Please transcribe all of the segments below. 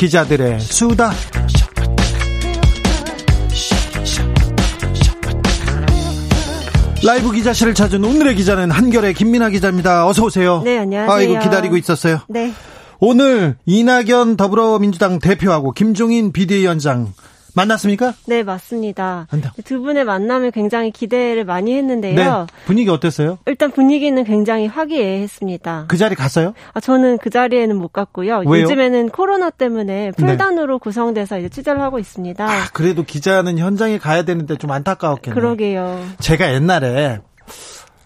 기자들의 수다. 라이브 기자실을 찾은 오늘의 기자는 한결의 김민아 기자입니다. 어서 오세요. 네, 안녕하세요. 아이고 기다리고 있었어요. 네. 오늘 이낙연 더불어민주당 대표하고 김종인 비대위원장 만났습니까? 네, 맞습니다. 두 분의 만남을 굉장히 기대를 많이 했는데요. 네. 분위기 어땠어요? 일단 분위기는 굉장히 화기애애했습니다. 그 자리 갔어요? 아, 저는 그 자리에는 못 갔고요. 왜요? 요즘에는 코로나 때문에 풀단으로 구성돼서 이제 취재를 하고 있습니다. 아, 그래도 기자는 현장에 가야 되는데 좀 안타까웠겠네요. 그러게요. 제가 옛날에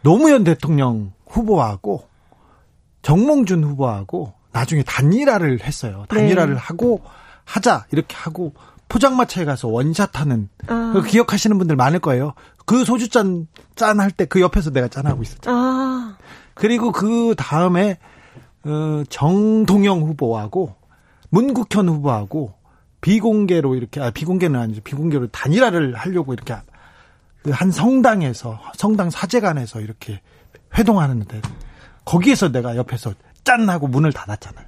노무현 대통령 후보하고 정몽준 후보하고 나중에 단일화를 했어요. 단일화를 네. 하고 하자 이렇게 하고 포장마차에 가서 원샷 하는 아. 그거 기억하시는 분들 많을 거예요. 그 소주잔 짠 할 때 그 옆에서 내가 짠하고 있었죠. 아, 그리고 그 다음에 어, 정동영 후보하고 문국현 후보하고 비공개로 이렇게 아 비공개는 아니죠 비공개로 단일화를 하려고 이렇게 그한 성당에서 성당 사제관에서 이렇게 회동하는데 거기에서 내가 옆에서 짠 하고 문을 닫았잖아요.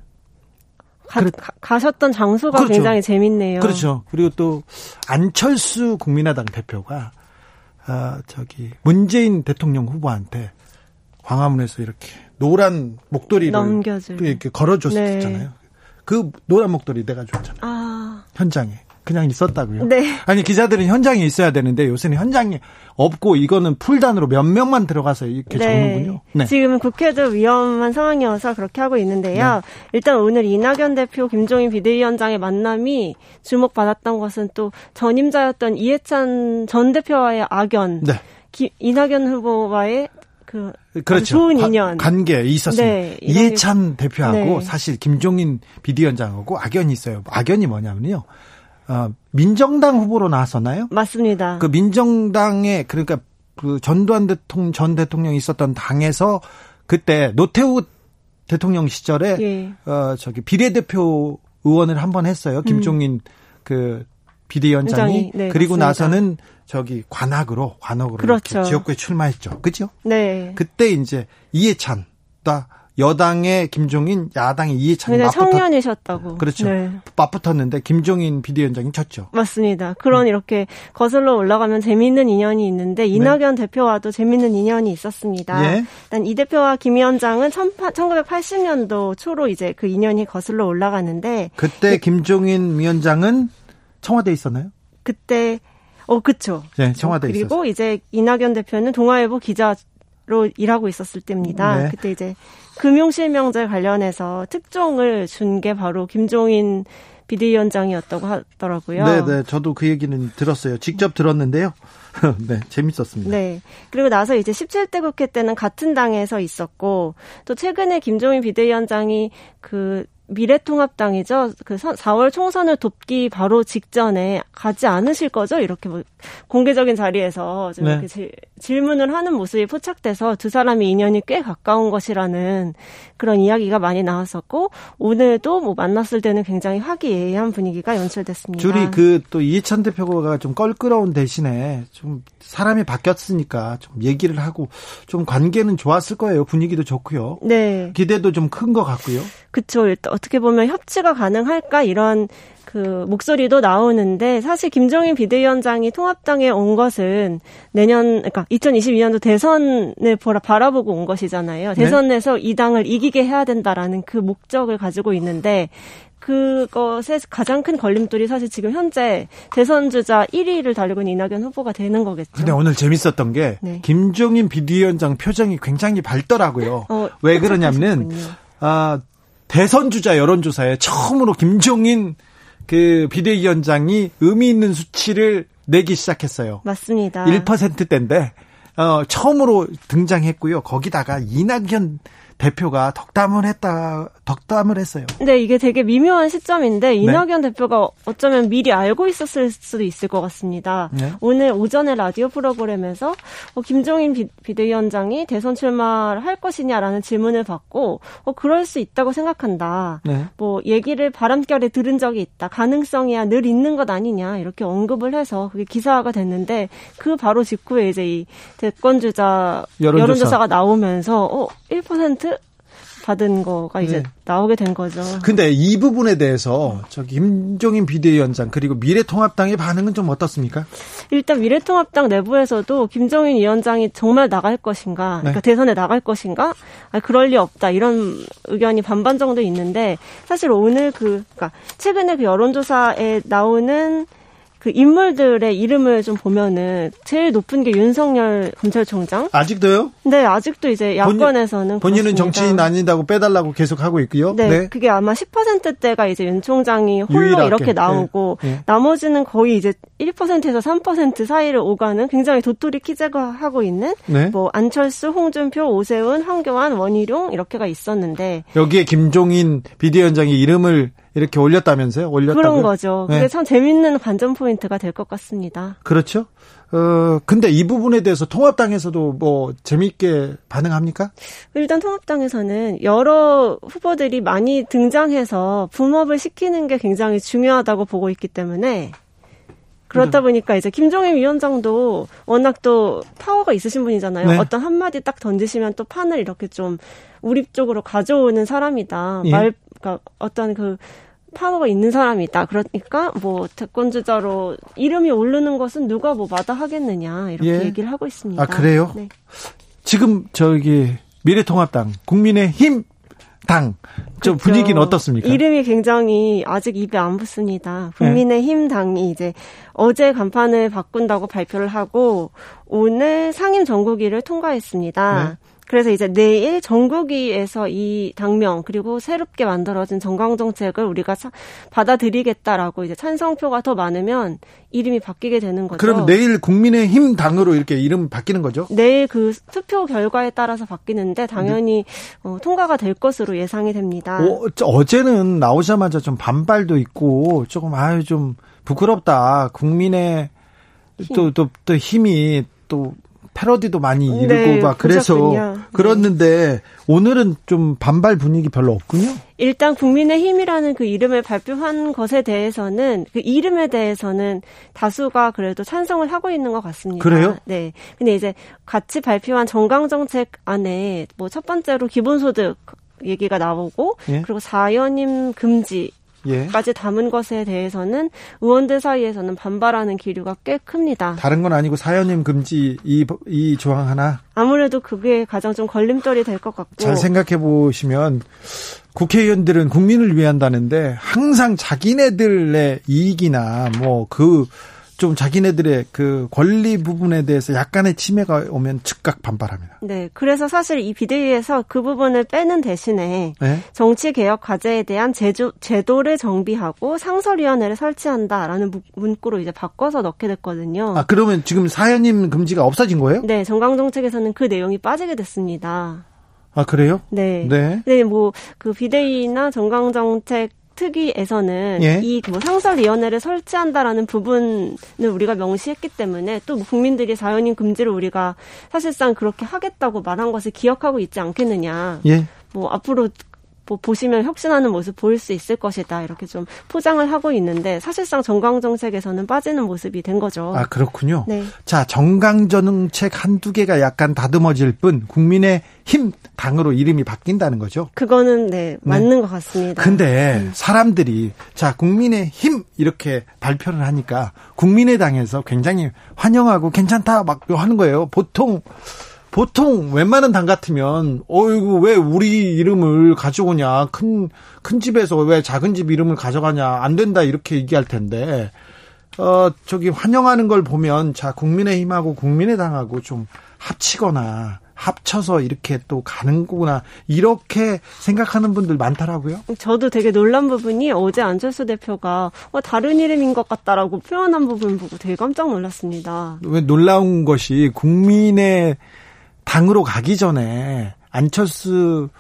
가, 그래- 가, 셨던 장소가 그렇죠. 굉장히 재밌네요. 그렇죠. 그리고 또 안철수 국민의당 대표가 아 저기 문재인 대통령 후보한테 광화문에서 이렇게 노란 목도리를 넘겨주고. 이렇게 걸어줬었잖아요. 네. 그 노란 목도리 내가 줬잖아요. 아, 현장에 그냥 있었다고요. 네. 아니 기자들은 현장에 있어야 되는데 요새는 현장에 없고 이거는 풀단으로 몇 명만 들어가서 이렇게 적는군요. 네. 지금은 국회도 위험한 상황이어서 그렇게 하고 있는데요. 네. 일단 오늘 이낙연 대표, 김종인 비대위원장의 만남이 주목받았던 것은 또 전임자였던 이해찬 전 대표와의 악연, 네. 기- 이낙연 후보와의 그 그렇죠. 좋은 관- 인연. 관계 있었습니다. 네, 이해찬 대표하고 네. 사실 김종인 비대위원장하고 악연이 있어요. 악연이 뭐냐면요. 어, 민정당 후보로 나왔었나요? 맞습니다. 그 민정당에 그러니까 그 전두환 대통령 전 대통령이 있었던 당에서 그때 노태우 대통령 시절에 예. 어 저기 비례대표 의원을 한 번 했어요. 김종인 그 비대위원장이 음. 위원장이, 네, 그리고 맞습니다. 나서는 저기 관악으로 관악으로 그렇죠. 지역구에 출마했죠. 그죠? 네. 그때 이제 이해찬 또 여당의 김종인 야당의 이해찬이 맞붙었 청년이셨다고. 그렇죠. 네. 맞붙었는데 김종인 비대위원장이 졌죠. 맞습니다. 그런 이렇게 거슬러 올라가면 재미있는 인연이 있는데 이낙연 대표와도 재미있는 인연이 있었습니다. 네. 예. 일단 이 대표와 김 위원장은 1980년도 초로 이제 그 인연이 거슬러 올라가는데 그때 김종인 위원장은 청와대에 있었나요? 그때 어 그쵸. 네, 청와대에 그리고 있었어요. 이제 이낙연 대표는 동아일보 기자 로 일하고 있었을 때입니다. 네. 그때 이제 금융실명제 관련해서 특종을 준 게 바로 김종인 비대위원장이었다고 하더라고요. 네, 네. 저도 그 얘기는 들었어요. 직접 들었는데요. 네, 재밌었습니다. 네. 그리고 나서 이제 17대 국회 때는 같은 당에서 있었고 또 최근에 김종인 비대위원장이 그 미래통합당이죠. 그 4월 총선을 돕기 바로 직전에 가지 않으실 거죠? 이렇게 뭐 공개적인 자리에서 좀 네. 이렇게 질- 질문을 하는 모습이 포착돼서 두 사람의 인연이 꽤 가까운 것이라는 그런 이야기가 많이 나왔었고 오늘도 뭐 만났을 때는 굉장히 화기애애한 분위기가 연출됐습니다. 줄이 그 또 이해찬 대표가 좀 껄끄러운 대신에 좀 사람이 바뀌었으니까 좀 얘기를 하고 좀 관계는 좋았을 거예요. 분위기도 좋고요. 네. 기대도 좀 큰 것 같고요. 일단 어떻게 보면 협치가 가능할까 이런 그 목소리도 나오는데 사실 김종인 비대위원장이 통합당에 온 것은 내년 그러니까 2022년도 대선을 보라 바라보고 온 것이잖아요. 대선에서 이 당을 이기게 해야 된다라는 그 목적을 가지고 있는데 그것의 가장 큰 걸림돌이 사실 지금 현재 대선 주자 1위를 달리고 있는 이낙연 후보가 되는 거겠죠. 근데 오늘 재밌었던 게 네. 김종인 비대위원장 표정이 굉장히 밝더라고요. 어, 왜 그러냐면은. 아, 대선 주자 여론조사에 처음으로 김종인 그 비대위원장이 의미 있는 수치를 내기 시작했어요. 맞습니다. 1%대인데 어, 처음으로 등장했고요. 거기다가 이낙연 대표가 덕담을 했다, 덕담을 했어요. 네, 이게 되게 미묘한 시점인데 네. 이낙연 네. 대표가 어쩌면 미리 알고 있었을 수도 있을 것 같습니다. 네. 오늘 오전에 라디오 프로그램에서 어, 김종인 비, 비대위원장이 대선 출마를 할 것이냐라는 질문을 받고 어, 그럴 수 있다고 생각한다. 네. 뭐 얘기를 바람결에 들은 적이 있다. 가능성이야 늘 있는 것 아니냐 이렇게 언급을 해서 그게 기사화가 됐는데 그 바로 직후에 이제 이 대권 주자 여론조사. 여론조사가 나오면서 어, 1% 받은 거가 이제 네. 나오게 된 거죠. 근데 이 부분에 대해서 저 김종인 비대위원장 그리고 미래통합당의 반응은 좀 어떻습니까? 일단 미래통합당 내부에서도 김종인 위원장이 정말 나갈 것인가, 네. 그러니까 대선에 나갈 것인가, 아, 그럴 리 없다 이런 의견이 반반 정도 있는데 사실 오늘 그 그러니까 최근에 그 여론조사에 나오는 그 인물들의 이름을 좀 보면은 제일 높은 게 윤석열 검찰총장. 아직도요? 네, 아직도 이제 야권에서는 본인, 은 정치인 아니다고 빼달라고 계속 하고 있고요. 네, 네. 그게 아마 10%대가 이제 윤 총장이 홀로 유일하게. 이렇게 나오고 네. 네. 나머지는 거의 이제 1%에서 3% 사이를 오가는 굉장히 도토리 키재가 하고 있는 네. 뭐 안철수, 홍준표, 오세훈, 황교안, 원희룡 이렇게가 있었는데 여기에 김종인 비대위원장이 이름을 이렇게 올렸다면서요? 올렸다고요? 그런 거죠. 그게 네. 참 재밌는 관전 포인트가 될 것 같습니다. 그렇죠. 어, 근데 이 부분에 대해서 통합당에서도 뭐 재미있게 반응합니까? 일단 통합당에서는 여러 후보들이 많이 등장해서 붐업을 시키는 게 굉장히 중요하다고 보고 있기 때문에 그렇다 보니까 이제 김종인 위원장도 워낙 또 파워가 있으신 분이잖아요. 네. 어떤 한마디 딱 던지시면 또 판을 이렇게 좀 우리 쪽으로 가져오는 사람이다. 예. 말, 그러니까 어떤 그 파워가 있는 사람이다. 그러니까 뭐 대권 주자로 이름이 오르는 것은 누가 뭐 마다 하겠느냐 이렇게 예. 얘기를 하고 있습니다. 아 그래요? 네. 지금 저기 미래통합당, 국민의힘 당. 저 그렇죠. 분위기는 어떻습니까? 이름이 굉장히 아직 입에 안 붙습니다. 국민의힘 당이 이제 어제 간판을 바꾼다고 발표를 하고 오늘 상임 정국위를 통과했습니다. 네. 그래서 이제 내일 전국위에서 이 당명 그리고 새롭게 만들어진 정강 정책을 우리가 받아들이겠다라고 이제 찬성표가 더 많으면 이름이 바뀌게 되는 거죠. 그럼 내일 국민의힘 당으로 이렇게 이름 바뀌는 거죠? 내일 그 투표 결과에 따라서 바뀌는데 당연히 네. 어, 통과가 될 것으로 예상이 됩니다. 어, 제는 나오자마자 좀 반발도 있고 조금 아유 좀 부끄럽다. 국민의 또또또 또, 또 힘이 또 패러디도 많이 이르고 네, 막 그래서 보셨군요. 그렇는데 네. 오늘은 좀 반발 분위기 별로 없군요. 일단 국민의힘이라는 그 이름을 발표한 것에 대해서는 그 이름에 대해서는 다수가 그래도 찬성을 하고 있는 것 같습니다. 그래요? 네. 근데 이제 같이 발표한 정강 정책 안에 뭐 첫 번째로 기본소득 얘기가 나오고 예? 그리고 사연임 금지 예. 담은 것에 대해서는 의원들 사이에서는 반발하는 기류가 꽤 큽니다. 다른 건 아니고 사연님 금지 이, 이 조항 하나? 아무래도 그게 가장 좀 걸림돌이 될 것 같고. 잘 생각해 보시면 국회의원들은 국민을 위한다는데 항상 자기네들의 이익이나 뭐 그 좀 자기네들의 그 권리 부분에 대해서 약간의 침해가 오면 즉각 반발합니다. 네. 그래서 사실 이 비대위에서 그 부분을 빼는 대신에 네? 정치 개혁 과제에 대한 제조, 제도를 정비하고 상설위원회를 설치한다라는 문구로 이제 바꿔서 넣게 됐거든요. 아, 그러면 지금 사연임 금지가 없어진 거예요? 네. 정강정 책에서는 그 내용이 빠지게 됐습니다. 아, 그래요? 네. 네. 네, 뭐, 그 비대위나 정강정책 특위에서는 예? 이뭐 상설위원회를 설치한다라는 부분을 우리가 명시했기 때문에 또뭐 국민들이 사연인 금지를 우리가 사실상 그렇게 하겠다고 말한 것을 기억하고 있지 않겠느냐. 예? 뭐 앞으로 뭐 보시면 혁신하는 모습 보일 수 있을 것이다 이렇게 좀 포장을 하고 있는데 사실상 정강 정책에서는 빠지는 모습이 된 거죠. 아 그렇군요. 네. 자 정강 정책 한두 개가 약간 다듬어질 뿐 국민의 힘 당으로 이름이 바뀐다는 거죠. 그거는 네 맞는 네. 것 같습니다. 근데 음. 사람들이 자 국민의 힘 이렇게 발표를 하니까 국민의당에서 굉장히 환영하고 괜찮다 막 하는 거예요. 보통 보통 웬만한 당 같으면 어이구 왜 우리 이름을 가져오냐 큰 큰 집에서 왜 작은 집 이름을 가져가냐 안 된다 이렇게 얘기할 텐데 어 저기 환영하는 걸 보면 자 국민의힘하고 국민의당하고 좀 합치거나 합쳐서 이렇게 또 가는구나 이렇게 생각하는 분들 많더라고요. 저도 되게 놀란 부분이 어제 안철수 대표가 어, 다른 이름인 것 같다라고 표현한 부분 보고 되게 깜짝 놀랐습니다. 왜 놀라운 것이 국민의 당으로 가기 전에 안철수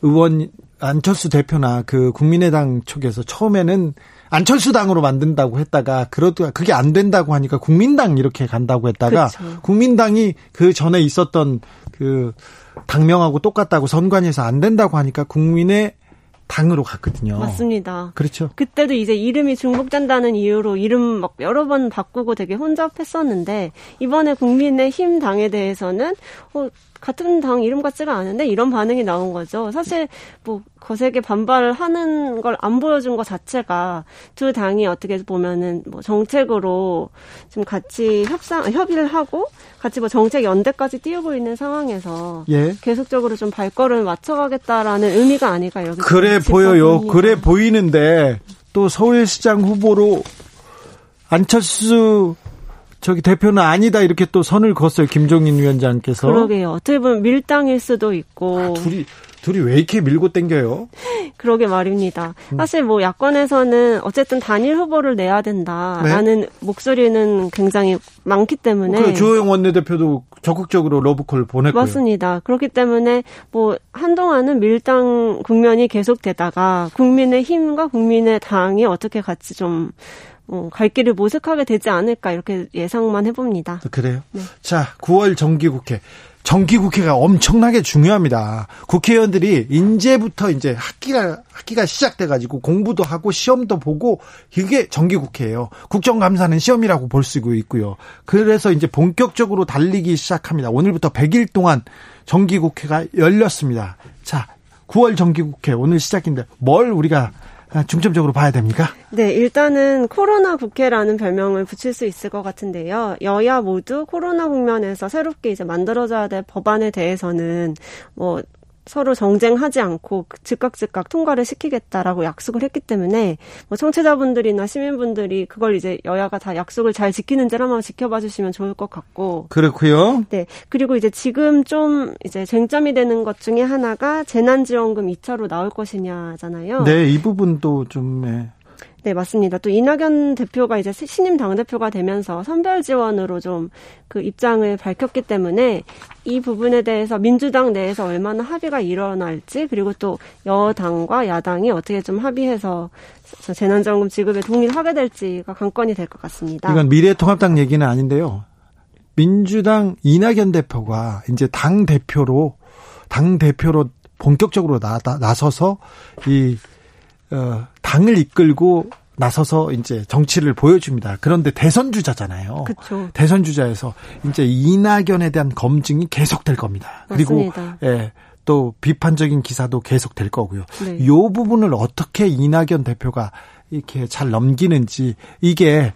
의원 안철수 대표나 그 국민의당 쪽에서 처음에는 안철수 당으로 만든다고 했다가 그러다 그게 안 된다고 하니까 국민당 이렇게 간다고 했다가 그쵸. 국민당이 그 전에 있었던 그 당명하고 똑같다고 선관위에서 안 된다고 하니까 국민의 당으로 갔거든요. 맞습니다. 그렇죠. 그때도 이제 이름이 중복된다는 이유로 이름 막 여러 번 바꾸고 되게 혼잡했었는데 이번에 국민의힘 당에 대해서는 어, 같은 당 이름 같지가 않은데 이런 반응이 나온 거죠. 사실 뭐 거세게 반발하는 걸 안 보여준 것 자체가 두 당이 어떻게 보면은 뭐 정책으로 좀 같이 협상 협의를 하고 같이 뭐 정책 연대까지 띄우고 있는 상황에서 예. 계속적으로 좀 발걸음을 맞춰가겠다라는 의미가 아닐까 여기 그래 보여요. 봅니다. 그래 보이는데 또 서울시장 후보로 안철수 저기 대표는 아니다 이렇게 또 선을 그었어요 김종인 위원장께서. 그러게요. 어떻게 보면 밀당일 수도 있고. 아, 둘이 둘이 왜 이렇게 밀고 땡겨요? 그러게 말입니다. 음. 사실 뭐 야권에서는 어쨌든 단일 후보를 내야 된다라는 네? 목소리는 굉장히 많기 때문에. 그 주호영 원내대표도 적극적으로 러브콜 보냈고요. 맞습니다. 그렇기 때문에 뭐 한동안은 밀당 국면이 계속되다가 국민의 힘과 국민의 당이 어떻게 같이 좀 어, 갈 길을 모색하게 되지 않을까 이렇게 예상만 해봅니다. 그래요? 네. 자, 9월 정기국회. 정기국회가 엄청나게 중요합니다. 국회의원들이 이제부터 이제 학기가 학기가 시작돼가지고 공부도 하고 시험도 보고 이게 정기국회예요. 국정감사는 시험이라고 볼 수 있고요. 그래서 이제 본격적으로 달리기 시작합니다. 오늘부터 100일 동안 정기국회가 열렸습니다. 자, 9월 정기국회 오늘 시작인데 뭘 우리가 아, 중점적으로 봐야 됩니까? 네, 일단은 코로나 국회라는 별명을 붙일 수 있을 것 같은데요. 여야 모두 코로나 국면에서 새롭게 이제 만들어져야 될 법안에 대해서는 뭐 서로 정쟁하지 않고 즉각 즉각 통과를 시키겠다라고 약속을 했기 때문에 뭐 청취자분들이나 시민분들이 그걸 이제 여야가 다 약속을 잘 지키는지를 한번 지켜봐 주시면 좋을 것 같고 그렇고요. 네. 그리고 이제 지금 좀 이제 쟁점이 되는 것 중에 하나가 재난지원금 2차로 나올 것이냐잖아요. 네, 이 부분도 좀 네. 네, 맞습니다. 또 이낙연 대표가 이제 신임 당대표가 되면서 선별 지원으로 좀 그 입장을 밝혔기 때문에 이 부분에 대해서 민주당 내에서 얼마나 합의가 일어날지 그리고 또 여당과 야당이 어떻게 좀 합의해서 재난지원금 지급에 동의하게 될지가 관건이 될 것 같습니다. 이건 미래통합당 얘기는 아닌데요. 민주당 이낙연 대표가 이제 당 대표로 당 대표로 본격적으로 나, 나서서 이 어, 당을 이끌고 나서서 이제 정치를 보여줍니다. 그런데 대선 주자잖아요. 그쵸. 대선 주자에서 이제 이낙연에 대한 검증이 계속될 겁니다. 맞습니다. 그리고 예, 또 비판적인 기사도 계속될 거고요. 네. 이 부분을 어떻게 이낙연 대표가 이렇게 잘 넘기는지 이게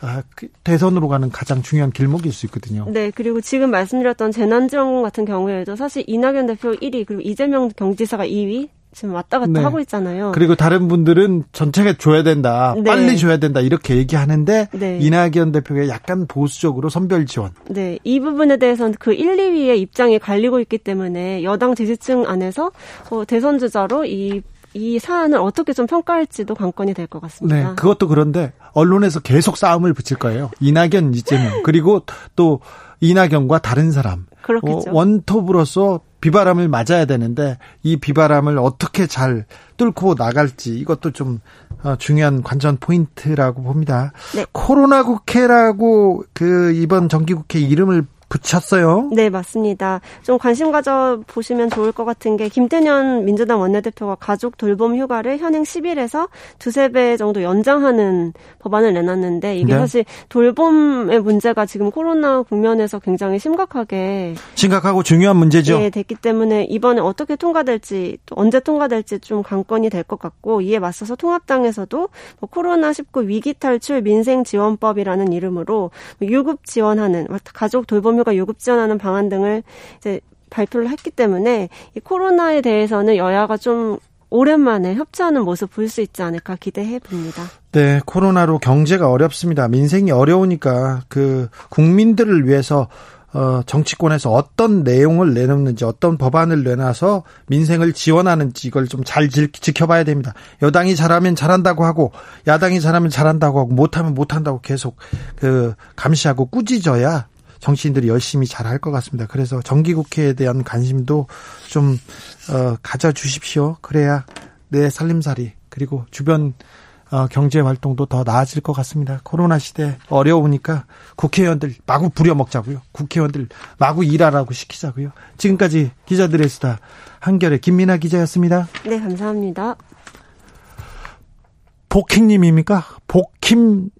아, 그 대선으로 가는 가장 중요한 길목일 수 있거든요. 네, 그리고 지금 말씀드렸던 재난지원금 같은 경우에도 사실 이낙연 대표 1위 그리고 이재명 경지사가 2위 지금 왔다 갔다 네. 하고 있잖아요. 그리고 다른 분들은 전체가 줘야 된다, 네. 빨리 줘야 된다 이렇게 얘기하는데 네. 이낙연 대표가 약간 보수적으로 선별 지원. 네, 이 부분에 대해서는 그 1, 2위의 입장이 갈리고 있기 때문에 여당 지지층 안에서 어, 대선 주자로 이이 사안을 어떻게 좀 평가할지도 관건이 될 것 같습니다. 네, 그것도 그런데 언론에서 계속 싸움을 붙일 거예요. 이낙연, 이재명 그리고 또 이낙연과 다른 사람. 그렇겠죠. 어, 원톱으로서 비바람을 맞아야 되는데 이 비바람을 어떻게 잘 뚫고 나갈지 이것도 좀 어, 중요한 관전 포인트라고 봅니다. 네. 코로나 국회라고 그 이번 정기국회 이름을 붙였어요. 네, 맞습니다. 좀 관심 가져 보시면 좋을 것 같은 게 김태년 민주당 원내대표가 가족 돌봄 휴가를 현행 10일에서 두세 배 정도 연장하는 법안을 내놨는데 이게 네. 사실 돌봄의 문제가 지금 코로나 국면에서 굉장히 심각하게 심각하고 중요한 문제죠. 네, 됐기 때문에 이번에 어떻게 통과될지 또 언제 통과될지 좀 관건이 될 것 같고 이에 맞서서 통합당에서도 뭐 코로나19 위기 탈출 민생 지원법이라는 이름으로 유급 지원하는 가족 돌봄 의료가 요급 지원하는 방안 등을 이제 발표를 했기 때문에 이 코로나에 대해서는 여야가 좀 오랜만에 협치하는 모습 볼 수 있지 않을까 기대해 봅니다. 네, 코로나로 경제가 어렵습니다. 민생이 어려우니까 그 국민들을 위해서 어, 정치권에서 어떤 내용을 내놓는지 어떤 법안을 내놔서 민생을 지원하는지 이걸 좀 잘 지켜봐야 됩니다. 여당이 잘하면 잘한다고 하고 야당이 잘하면 잘한다고 하고 못하면 못한다고 계속 그 감시하고 꾸짖어야 정치인들이 열심히 잘 할 것 같습니다. 그래서 정기국회에 대한 관심도 좀 어, 가져주십시오. 그래야 내 살림살이 그리고 주변 어, 경제 활동도 더 나아질 것 같습니다. 코로나 시대 어려우니까 국회의원들 마구 부려먹자고요. 국회의원들 마구 일하라고 시키자고요. 지금까지 기자들의 수다 한결의 김민아 기자였습니다. 네, 감사합니다. 복희님입니까? 복힘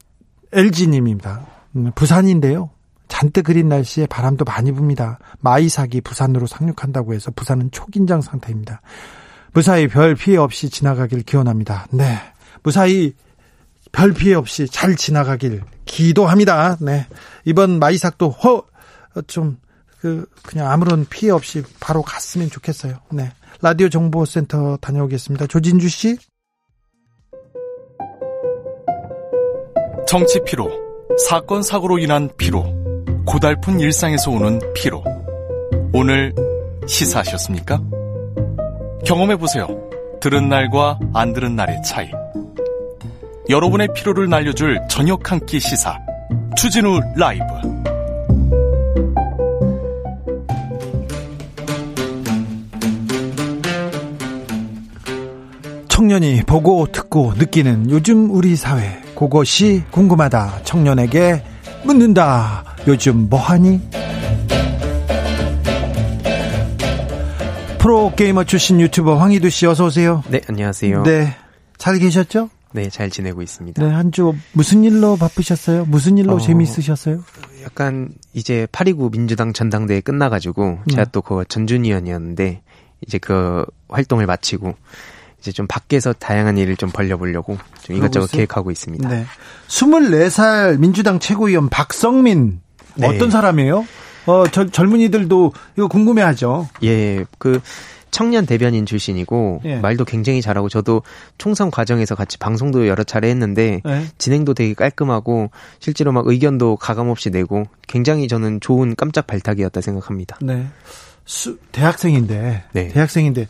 LG님입니다. 음, 부산인데요. 잔뜩 그린 날씨에 바람도 많이 붑니다. 마이삭이 부산으로 상륙한다고 해서 부산은 초긴장 상태입니다. 무사히 별 피해 없이 지나가길 기원합니다. 네. 무사히 별 피해 없이 잘 지나가길 기도합니다. 네. 이번 마이삭도 허, 좀, 그, 그냥 아무런 피해 없이 바로 갔으면 좋겠어요. 네. 라디오 정보센터 다녀오겠습니다. 조진주 씨. 정치 피로, 사건 사고로 인한 피로, 고달픈 일상에서 오는 피로. 오늘 시사하셨습니까? 경험해 보세요. 들은 날과 안 들은 날의 차이. 여러분의 피로를 날려줄 저녁 한 끼 시사. 추진우 라이브. 청년이 보고 듣고 느끼는 요즘 우리 사회. 그것이 궁금하다. 청년에게 묻는다. 요즘 뭐하니? 프로게이머 출신 유튜버 황희두 씨 어서 오세요. 네, 안녕하세요. 네. 잘 계셨죠? 네, 잘 지내고 있습니다. 네, 한 주 무슨 일로 바쁘셨어요? 무슨 일로 어, 재미있으셨어요? 약간 이제 8.29 민주당 전당대회 끝나가지고 제가 네. 또그 전준위원이었는데 이제 그 활동을 마치고 이제 좀 밖에서 다양한 일을 좀 벌려보려고 좀 이것저것? 계획하고 있습니다. 네. 24살 민주당 최고위원 박성민 네. 어떤 사람이에요? 어, 저, 젊은이들도 이거 궁금해하죠. 예, 그 청년 대변인 출신이고 예. 말도 굉장히 잘하고 저도 총선 과정에서 같이 방송도 여러 차례 했는데 네. 진행도 되게 깔끔하고 실제로 막 의견도 가감 없이 내고 굉장히 저는 좋은 깜짝 발탁이었다 생각합니다. 네. 수, 대학생인데, 네. 대학생인데,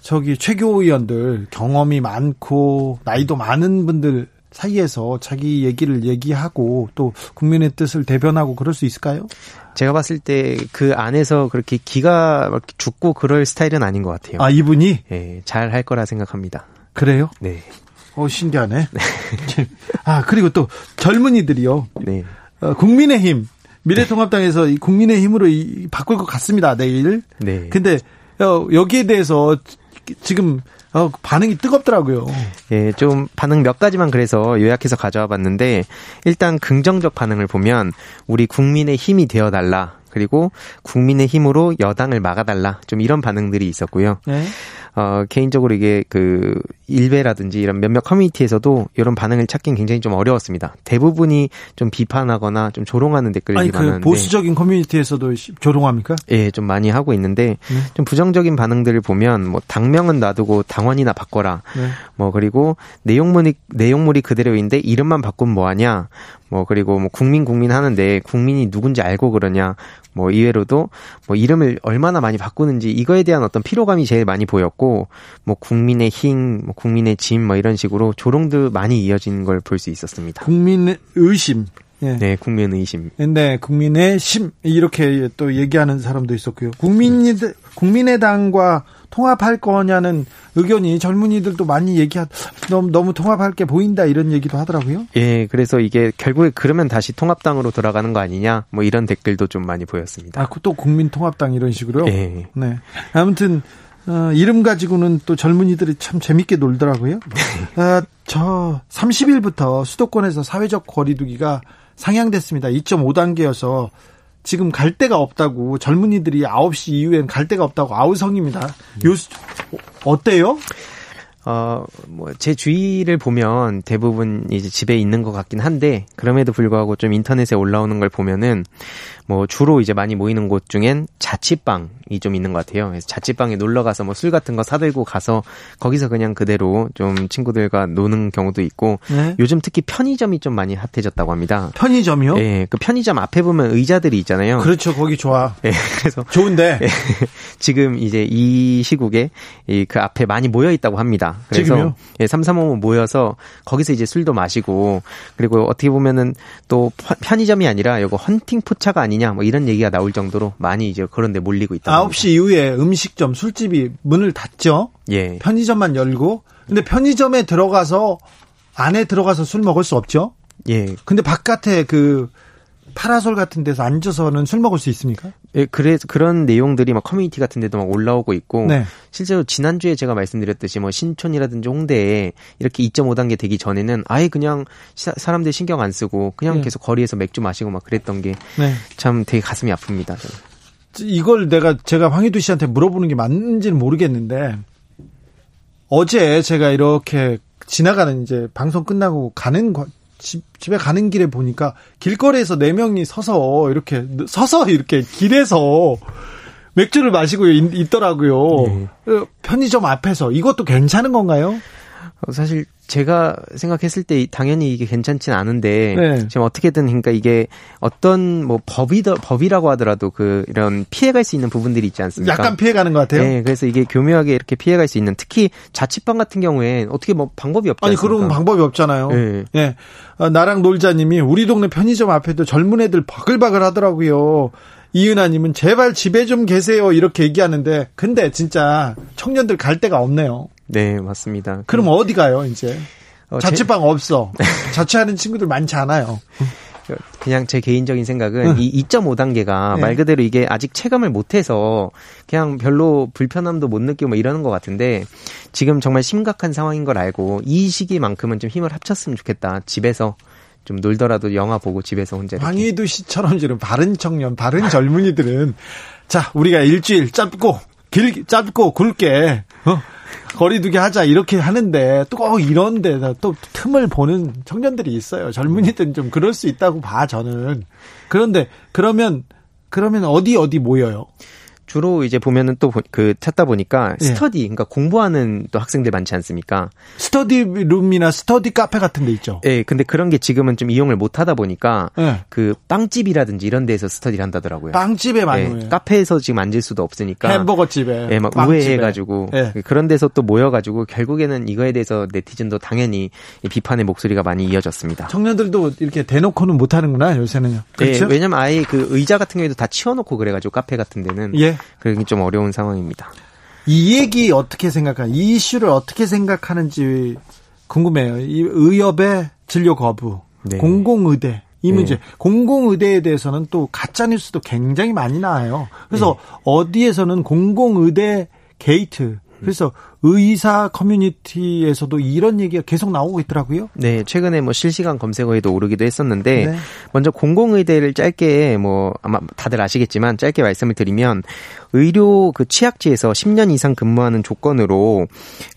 저기 최고위원들 경험이 많고, 나이도 많은 분들 사이에서 자기 얘기를 얘기하고, 또 국민의 뜻을 대변하고 그럴 수 있을까요? 제가 봤을 때 그 안에서 그렇게 기가 막 죽고 그럴 스타일은 아닌 것 같아요. 아, 이분이? 예, 잘할 거라 생각합니다. 그래요? 네. 어, 신기하네. 아, 그리고 또 젊은이들이요. 네. 어, 국민의힘, 미래통합당에서 이 국민의힘으로 이, 바꿀 것 같습니다, 내일. 네. 근데, 어, 여기에 대해서 지금, 어, 반응이 뜨겁더라고요. 예, 좀 반응 몇 가지만 그래서 요약해서 가져와 봤는데 일단 긍정적 반응을 보면 우리 국민의 힘이 되어 달라. 그리고 국민의 힘으로 여당을 막아달라. 좀 이런 반응들이 있었고요. 네. 어, 개인적으로 이게 그 일베라든지 이런 몇몇 커뮤니티에서도 이런 반응을 찾긴 굉장히 좀 어려웠습니다. 대부분이 좀 비판하거나 좀 조롱하는 댓글이 아니, 그 많았는데 보수적인 커뮤니티에서도 시- 조롱합니까? 예, 좀 많이 하고 있는데 네. 좀 부정적인 반응들을 보면 뭐 당명은 놔두고 당원이나 바꿔라. 네. 뭐 그리고 내용물이 내용물이 그대로인데 이름만 바꾸면 뭐 하냐? 뭐 그리고 뭐 국민 국민 하는데 국민이 누군지 알고 그러냐? 뭐 이외로도 뭐 이름을 얼마나 많이 바꾸는지 이거에 대한 어떤 피로감이 제일 많이 보였고 뭐 국민의 힘, 뭐 국민의 짐 뭐 이런 식으로 조롱도 많이 이어진 걸 볼 수 있었습니다. 국민의 의심. 예. 네, 국민 의심. 네, 국민의 심 이렇게 또 얘기하는 사람도 있었고요. 국민이 국민의당과 통합할 거냐는 의견이 젊은이들도 많이 얘기하 너무 너무 통합할 게 보인다 이런 얘기도 하더라고요. 예, 그래서 이게 결국에 그러면 다시 통합당으로 돌아가는 거 아니냐? 뭐 이런 댓글도 좀 많이 보였습니다. 아, 또 국민통합당 이런 식으로요. 예. 네. 아무튼 어, 이름 가지고는 또 젊은이들이 참 재밌게 놀더라고요. 아, 저 30일부터 수도권에서 사회적 거리두기가 상향됐습니다. 2.5단계여서 지금 갈 데가 없다고 젊은이들이 9시 이후엔 갈 데가 없다고 아우성입니다. 요 어, 어때요? 어, 뭐, 제 주위를 보면 대부분 이제 집에 있는 것 같긴 한데, 그럼에도 불구하고 좀 인터넷에 올라오는 걸 보면은, 뭐, 주로 이제 많이 모이는 곳 중엔 자취방이 좀 있는 것 같아요. 그래서 자취방에 놀러 가서 뭐 술 같은 거 사들고 가서 거기서 그냥 그대로 좀 친구들과 노는 경우도 있고, 네. 요즘 특히 편의점이 좀 많이 핫해졌다고 합니다. 편의점이요? 예, 그 편의점 앞에 보면 의자들이 있잖아요. 그렇죠. 거기 좋아. 예, 그래서 좋은데. 지금 이제 이 시국에 이 그 앞에 많이 모여 있다고 합니다. 그래서 지금요? 예, 3, 3, 5 모여서 거기서 이제 술도 마시고 그리고 어떻게 보면은 또 편- 편의점이 아니라 이거 헌팅 포차가 아니냐 뭐 이런 얘기가 나올 정도로 많이 이제 그런 데 몰리고 있다. 9시 이후에 음식점, 술집이 문을 닫죠. 예. 편의점만 열고. 근데 편의점에 들어가서 안에 들어가서 술 먹을 수 없죠. 예. 근데 바깥에 그 파라솔 같은 데서 앉아서는 술 먹을 수 있습니까? 예, 그래서 그런 내용들이 막 커뮤니티 같은 데도 막 올라오고 있고 네. 실제로 지난주에 제가 말씀드렸듯이 뭐 신촌이라든지 홍대에 이렇게 2.5단계 되기 전에는 아예 그냥 시- 사람들 신경 안 쓰고 그냥 네. 계속 거리에서 맥주 마시고 막 그랬던 게 네. 참 되게 가슴이 아픕니다. 저는. 이걸 내가 제가 황희두 씨한테 물어보는 게 맞는지는 모르겠는데 어제 제가 이렇게 지나가는 이제 방송 끝나고 가는 과- 집, 집에 가는 길에 보니까 길거리에서 네 명이 서서 이렇게 서서 이렇게 길에서 맥주를 마시고 있, 있더라고요. 네. 어, 편의점 앞에서 이것도 괜찮은 건가요? 어, 사실 제가 생각했을 때 당연히 이게 괜찮진 않은데 네. 지금 어떻게든 그러니까 이게 어떤 뭐 법이 법이라고 하더라도 그 이런 피해갈 수 있는 부분들이 있지 않습니까? 약간 피해가는 것 같아요. 네, 그래서 이게 교묘하게 이렇게 피해갈 수 있는 특히 자취방 같은 경우에 어떻게 뭐 방법이 없지 아니? 그런 방법이 없잖아요. 네. 예. 어, 나랑 놀자님이 우리 동네 편의점 앞에도 젊은 애들 바글바글 하더라고요. 이은하님은 제발 집에 좀 계세요 이렇게 얘기하는데 근데 진짜 청년들 갈 데가 없네요. 네, 맞습니다. 그럼 어디 가요 이제? 어, 제- 자취방 없어. 자취하는 친구들 많지 않아요. 그냥 제 개인적인 생각은 이 2.5단계가 네. 말 그대로 이게 아직 체감을 못해서 그냥 별로 불편함도 못 느끼고 뭐 이러는 것 같은데 지금 정말 심각한 상황인 걸 알고 이 시기만큼은 좀 힘을 합쳤으면 좋겠다. 집에서 좀 놀더라도 영화 보고 집에서 혼자. 황희두 씨처럼 지금 바른 청년, 바른 젊은이들은 자 우리가 일주일 짧고 길 짧고 굵게 어? 거리두기 하자 이렇게 하는데 또꼭 이런 데다 또 틈을 보는 청년들이 있어요. 젊은이들은 좀 그럴 수 있다고 봐 저는. 그런데 그러면 그러면 어디 어디 모여요? 주로 이제 보면은 또 그 찾다 보니까 예. 스터디 그러니까 공부하는 또 학생들 많지 않습니까? 스터디 룸이나 스터디 카페 같은 데 있죠. 예, 근데 그런 게 지금은 좀 이용을 못 하다 보니까 예. 그 빵집이라든지 이런 데서 스터디를 한다더라고요. 빵집에 많이 예. 카페에서 지금 앉을 수도 없으니까 햄버거 집에. 예, 막 빵집에. 우회해 가지고 예. 그런 데서 또 모여 가지고 결국에는 이거에 대해서 네티즌도 당연히 이 비판의 목소리가 많이 이어졌습니다. 청년들도 이렇게 대놓고는 못 하는구나 요새는요. 그렇죠? 예, 왜냐면 아예 그 의자 같은 경우에도 다 치워 놓고 그래 가지고 카페 같은 데는 예. 그게 좀 어려운 상황입니다. 이 얘기 어떻게 생각하, 이 이슈를 어떻게 생각하는지 궁금해요. 이 의협의 진료 거부, 네. 공공의대 이 네. 문제, 공공의대에 대해서는 또 가짜 뉴스도 굉장히 많이 나와요. 그래서 네. 어디에서는 공공의대 게이트, 그래서 의사 커뮤니티에서도 이런 얘기가 계속 나오고 있더라고요. 네, 최근에 뭐 실시간 검색어에도 오르기도 했었는데 네. 먼저 공공의대를 짧게 뭐 아마 다들 아시겠지만 짧게 말씀을 드리면 의료 그 취약지에서 10년 이상 근무하는 조건으로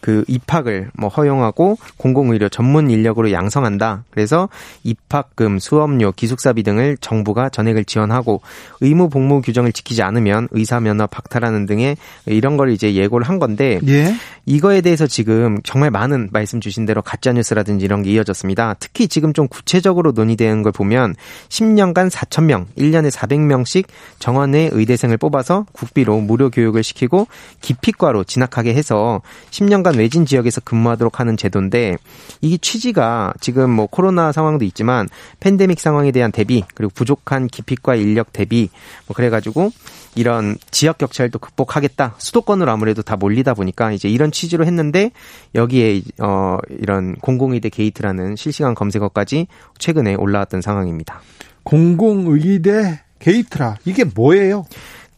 그 입학을 뭐 허용하고 공공의료 전문 인력으로 양성한다. 그래서 입학금, 수업료, 기숙사비 등을 정부가 전액을 지원하고 의무 복무 규정을 지키지 않으면 의사 면허 박탈하는 등의 이런 걸 이제 예고를 한 건데 예. 이거에 대해서 지금 정말 많은 말씀 주신 대로 가짜 뉴스라든지 이런 게 이어졌습니다. 특히 지금 좀 구체적으로 논의되는 걸 보면 10년간 4,000명, 1년에 400명씩 정원의 의대생을 뽑아서 국비 로 무료 교육을 시키고 기피과로 진학하게 해서 10년간 외진 지역에서 근무하도록 하는 제도인데 이게 취지가 지금 뭐 코로나 상황도 있지만 팬데믹 상황에 대한 대비 그리고 부족한 기피과 인력 대비 뭐 그래가지고 이런 지역 격차를 또 극복하겠다. 수도권으로 아무래도 다 몰리다 보니까 이제 이런 취지로 했는데 여기에 어 이런 공공의대 게이트라는 실시간 검색어까지 최근에 올라왔던 상황입니다. 공공의대 게이트라 이게 뭐예요?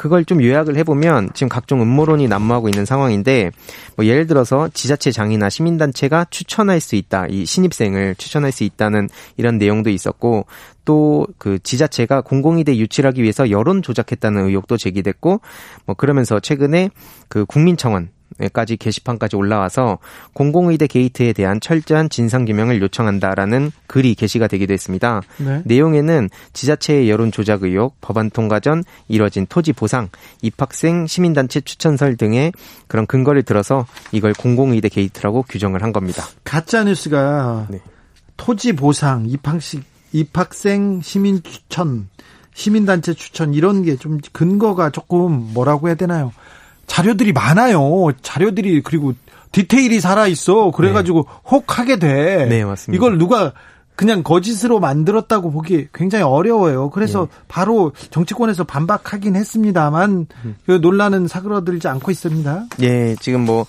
그걸 좀 요약을 해보면 지금 각종 음모론이 난무하고 있는 상황인데 뭐 예를 들어서 지자체 장이나 시민단체가 추천할 수 있다 이 신입생을 추천할 수 있다는 이런 내용도 있었고 또 그 지자체가 공공의대 유치를 하기 위해서 여론 조작했다는 의혹도 제기됐고 뭐 그러면서 최근에 그 국민청원 까지 게시판까지 올라와서 공공의대 게이트에 대한 철저한 진상 규명을 요청한다라는 글이 게시가 되기도 했습니다. 네. 내용에는 지자체의 여론 조작 의혹, 법안 통과 전 이뤄진 토지 보상, 입학생 시민단체 추천설 등의 그런 근거를 들어서 이걸 공공의대 게이트라고 규정을 한 겁니다. 가짜 뉴스가 네. 토지 보상, 입학식, 입학생 시민 추천, 시민단체 추천 이런 게 좀 근거가 조금 뭐라고 해야 되나요? 자료들이 많아요. 자료들이 그리고 디테일이 살아 있어. 그래가지고 네. 혹하게 돼. 네, 맞습니다. 이걸 누가 그냥 거짓으로 만들었다고 보기 굉장히 어려워요. 그래서 네. 바로 정치권에서 반박하긴 했습니다만 음. 그 논란은 사그러들지 않고 있습니다. 예, 지금 뭐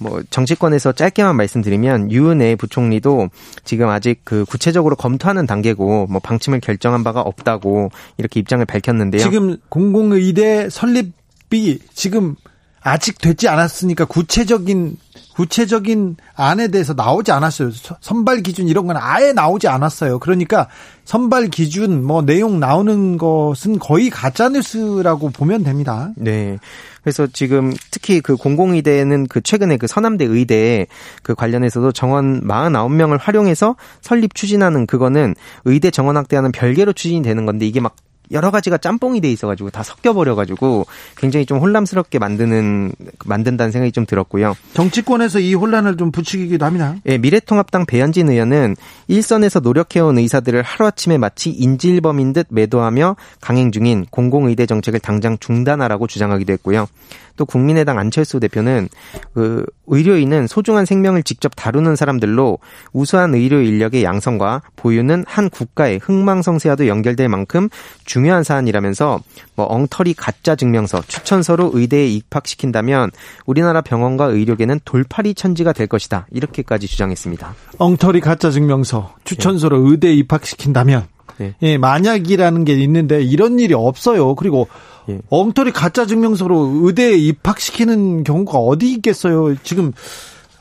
뭐 정치권에서 짧게만 말씀드리면 유은혜 부총리도 지금 아직 그 구체적으로 검토하는 단계고 뭐 방침을 결정한 바가 없다고 이렇게 입장을 밝혔는데요. 지금 공공의대 설립이 지금 아직 되지 않았으니까 구체적인 구체적인 안에 대해서 나오지 않았어요. 선발 기준 이런 건 아예 나오지 않았어요. 그러니까 선발 기준 뭐 내용 나오는 것은 거의 가짜 뉴스라고 보면 됩니다. 네. 그래서 지금 특히 그 공공의대는 그 최근에 그 서남대 의대 그 관련해서도 정원 49명을 활용해서 설립 추진하는 그거는 의대 정원학대하는 별개로 추진이 되는 건데 이게 막 여러 가지가 짬뽕이 돼 있어가지고 다 섞여버려가지고 굉장히 좀 혼란스럽게 만드는 만든다는 생각이 좀 들었고요. 정치권에서 이 혼란을 좀 부추기기도 합니다. 예, 미래통합당 배현진 의원은 일선에서 노력해온 의사들을 하루아침에 마치 인질범인 듯 매도하며 강행 중인 공공의대 정책을 당장 중단하라고 주장하기도 했고요. 또 국민의당 안철수 대표는 그 의료인은 소중한 생명을 직접 다루는 사람들로 우수한 의료 인력의 양성과 보유는 한 국가의 흥망성쇠와도 연결될 만큼 중요한 사안이라면서 뭐 엉터리 가짜 증명서 추천서로 의대에 입학시킨다면 우리나라 병원과 의료계는 돌팔이 천지가 될 것이다 이렇게까지 주장했습니다. 엉터리 가짜 증명서 추천서로 네. 의대에 입학시킨다면 네. 예, 만약이라는 게 있는데 이런 일이 없어요. 그리고 예. 엉터리 가짜 증명서로 의대에 입학시키는 경우가 어디 있겠어요. 지금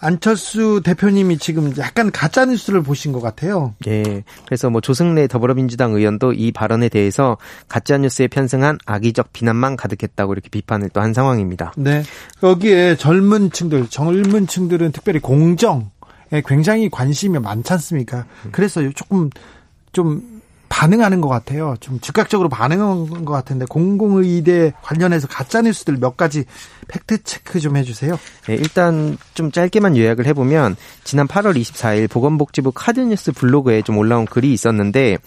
안철수 대표님이 지금 약간 가짜 뉴스를 보신 것 같아요. 예. 그래서 뭐 조승래 더불어민주당 의원도 이 발언에 대해서 가짜 뉴스에 편승한 악의적 비난만 가득했다고 이렇게 비판을 또 한 상황입니다. 네. 여기에 젊은 층들, 젊은 층들은 특별히 공정에 굉장히 관심이 많지 않습니까? 그래서 조금 좀 반응하는 것 같아요. 좀 즉각적으로 반응한 것 같은데 공공의대 관련해서 가짜 뉴스들 몇 가지 팩트 체크 좀 해주세요. 네, 일단 좀 짧게만 요약을 해보면 지난 8월 24일 보건복지부 카드뉴스 블로그에 좀 올라온 글이 있었는데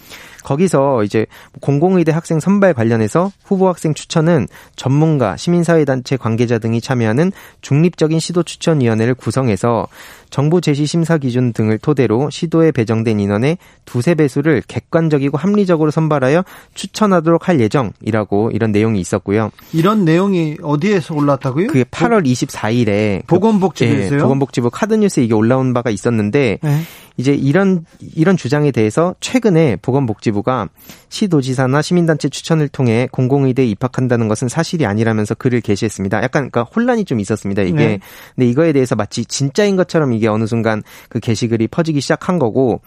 거기서 이제 공공의대 학생 선발 관련해서 후보 학생 추천은 전문가, 시민사회단체 관계자 등이 참여하는 중립적인 시도 추천위원회를 구성해서 정부 제시 심사 기준 등을 토대로 시도에 배정된 인원의 두세 배수를 객관적이고 합리적으로 선발하여 추천하도록 할 예정이라고 이런 내용이 있었고요. 이런 내용이 어디에서 올랐다고요? 그게 8월 24일에 보건복지부에서요? 그, 예, 보건복지부 카드뉴스에 이게 올라온 바가 있었는데 네. 이제 이런 이런 주장에 대해서 최근에 보건복지부가 시도지사나 시민단체 추천을 통해 공공의대에 입학한다는 것은 사실이 아니라면서 글을 게시했습니다. 약간 그러니까 혼란이 좀 있었습니다. 이게 네. 근데 이거에 대해서 마치 진짜인 것처럼 이게 어느 순간 그 게시글이 퍼지기 시작한 거고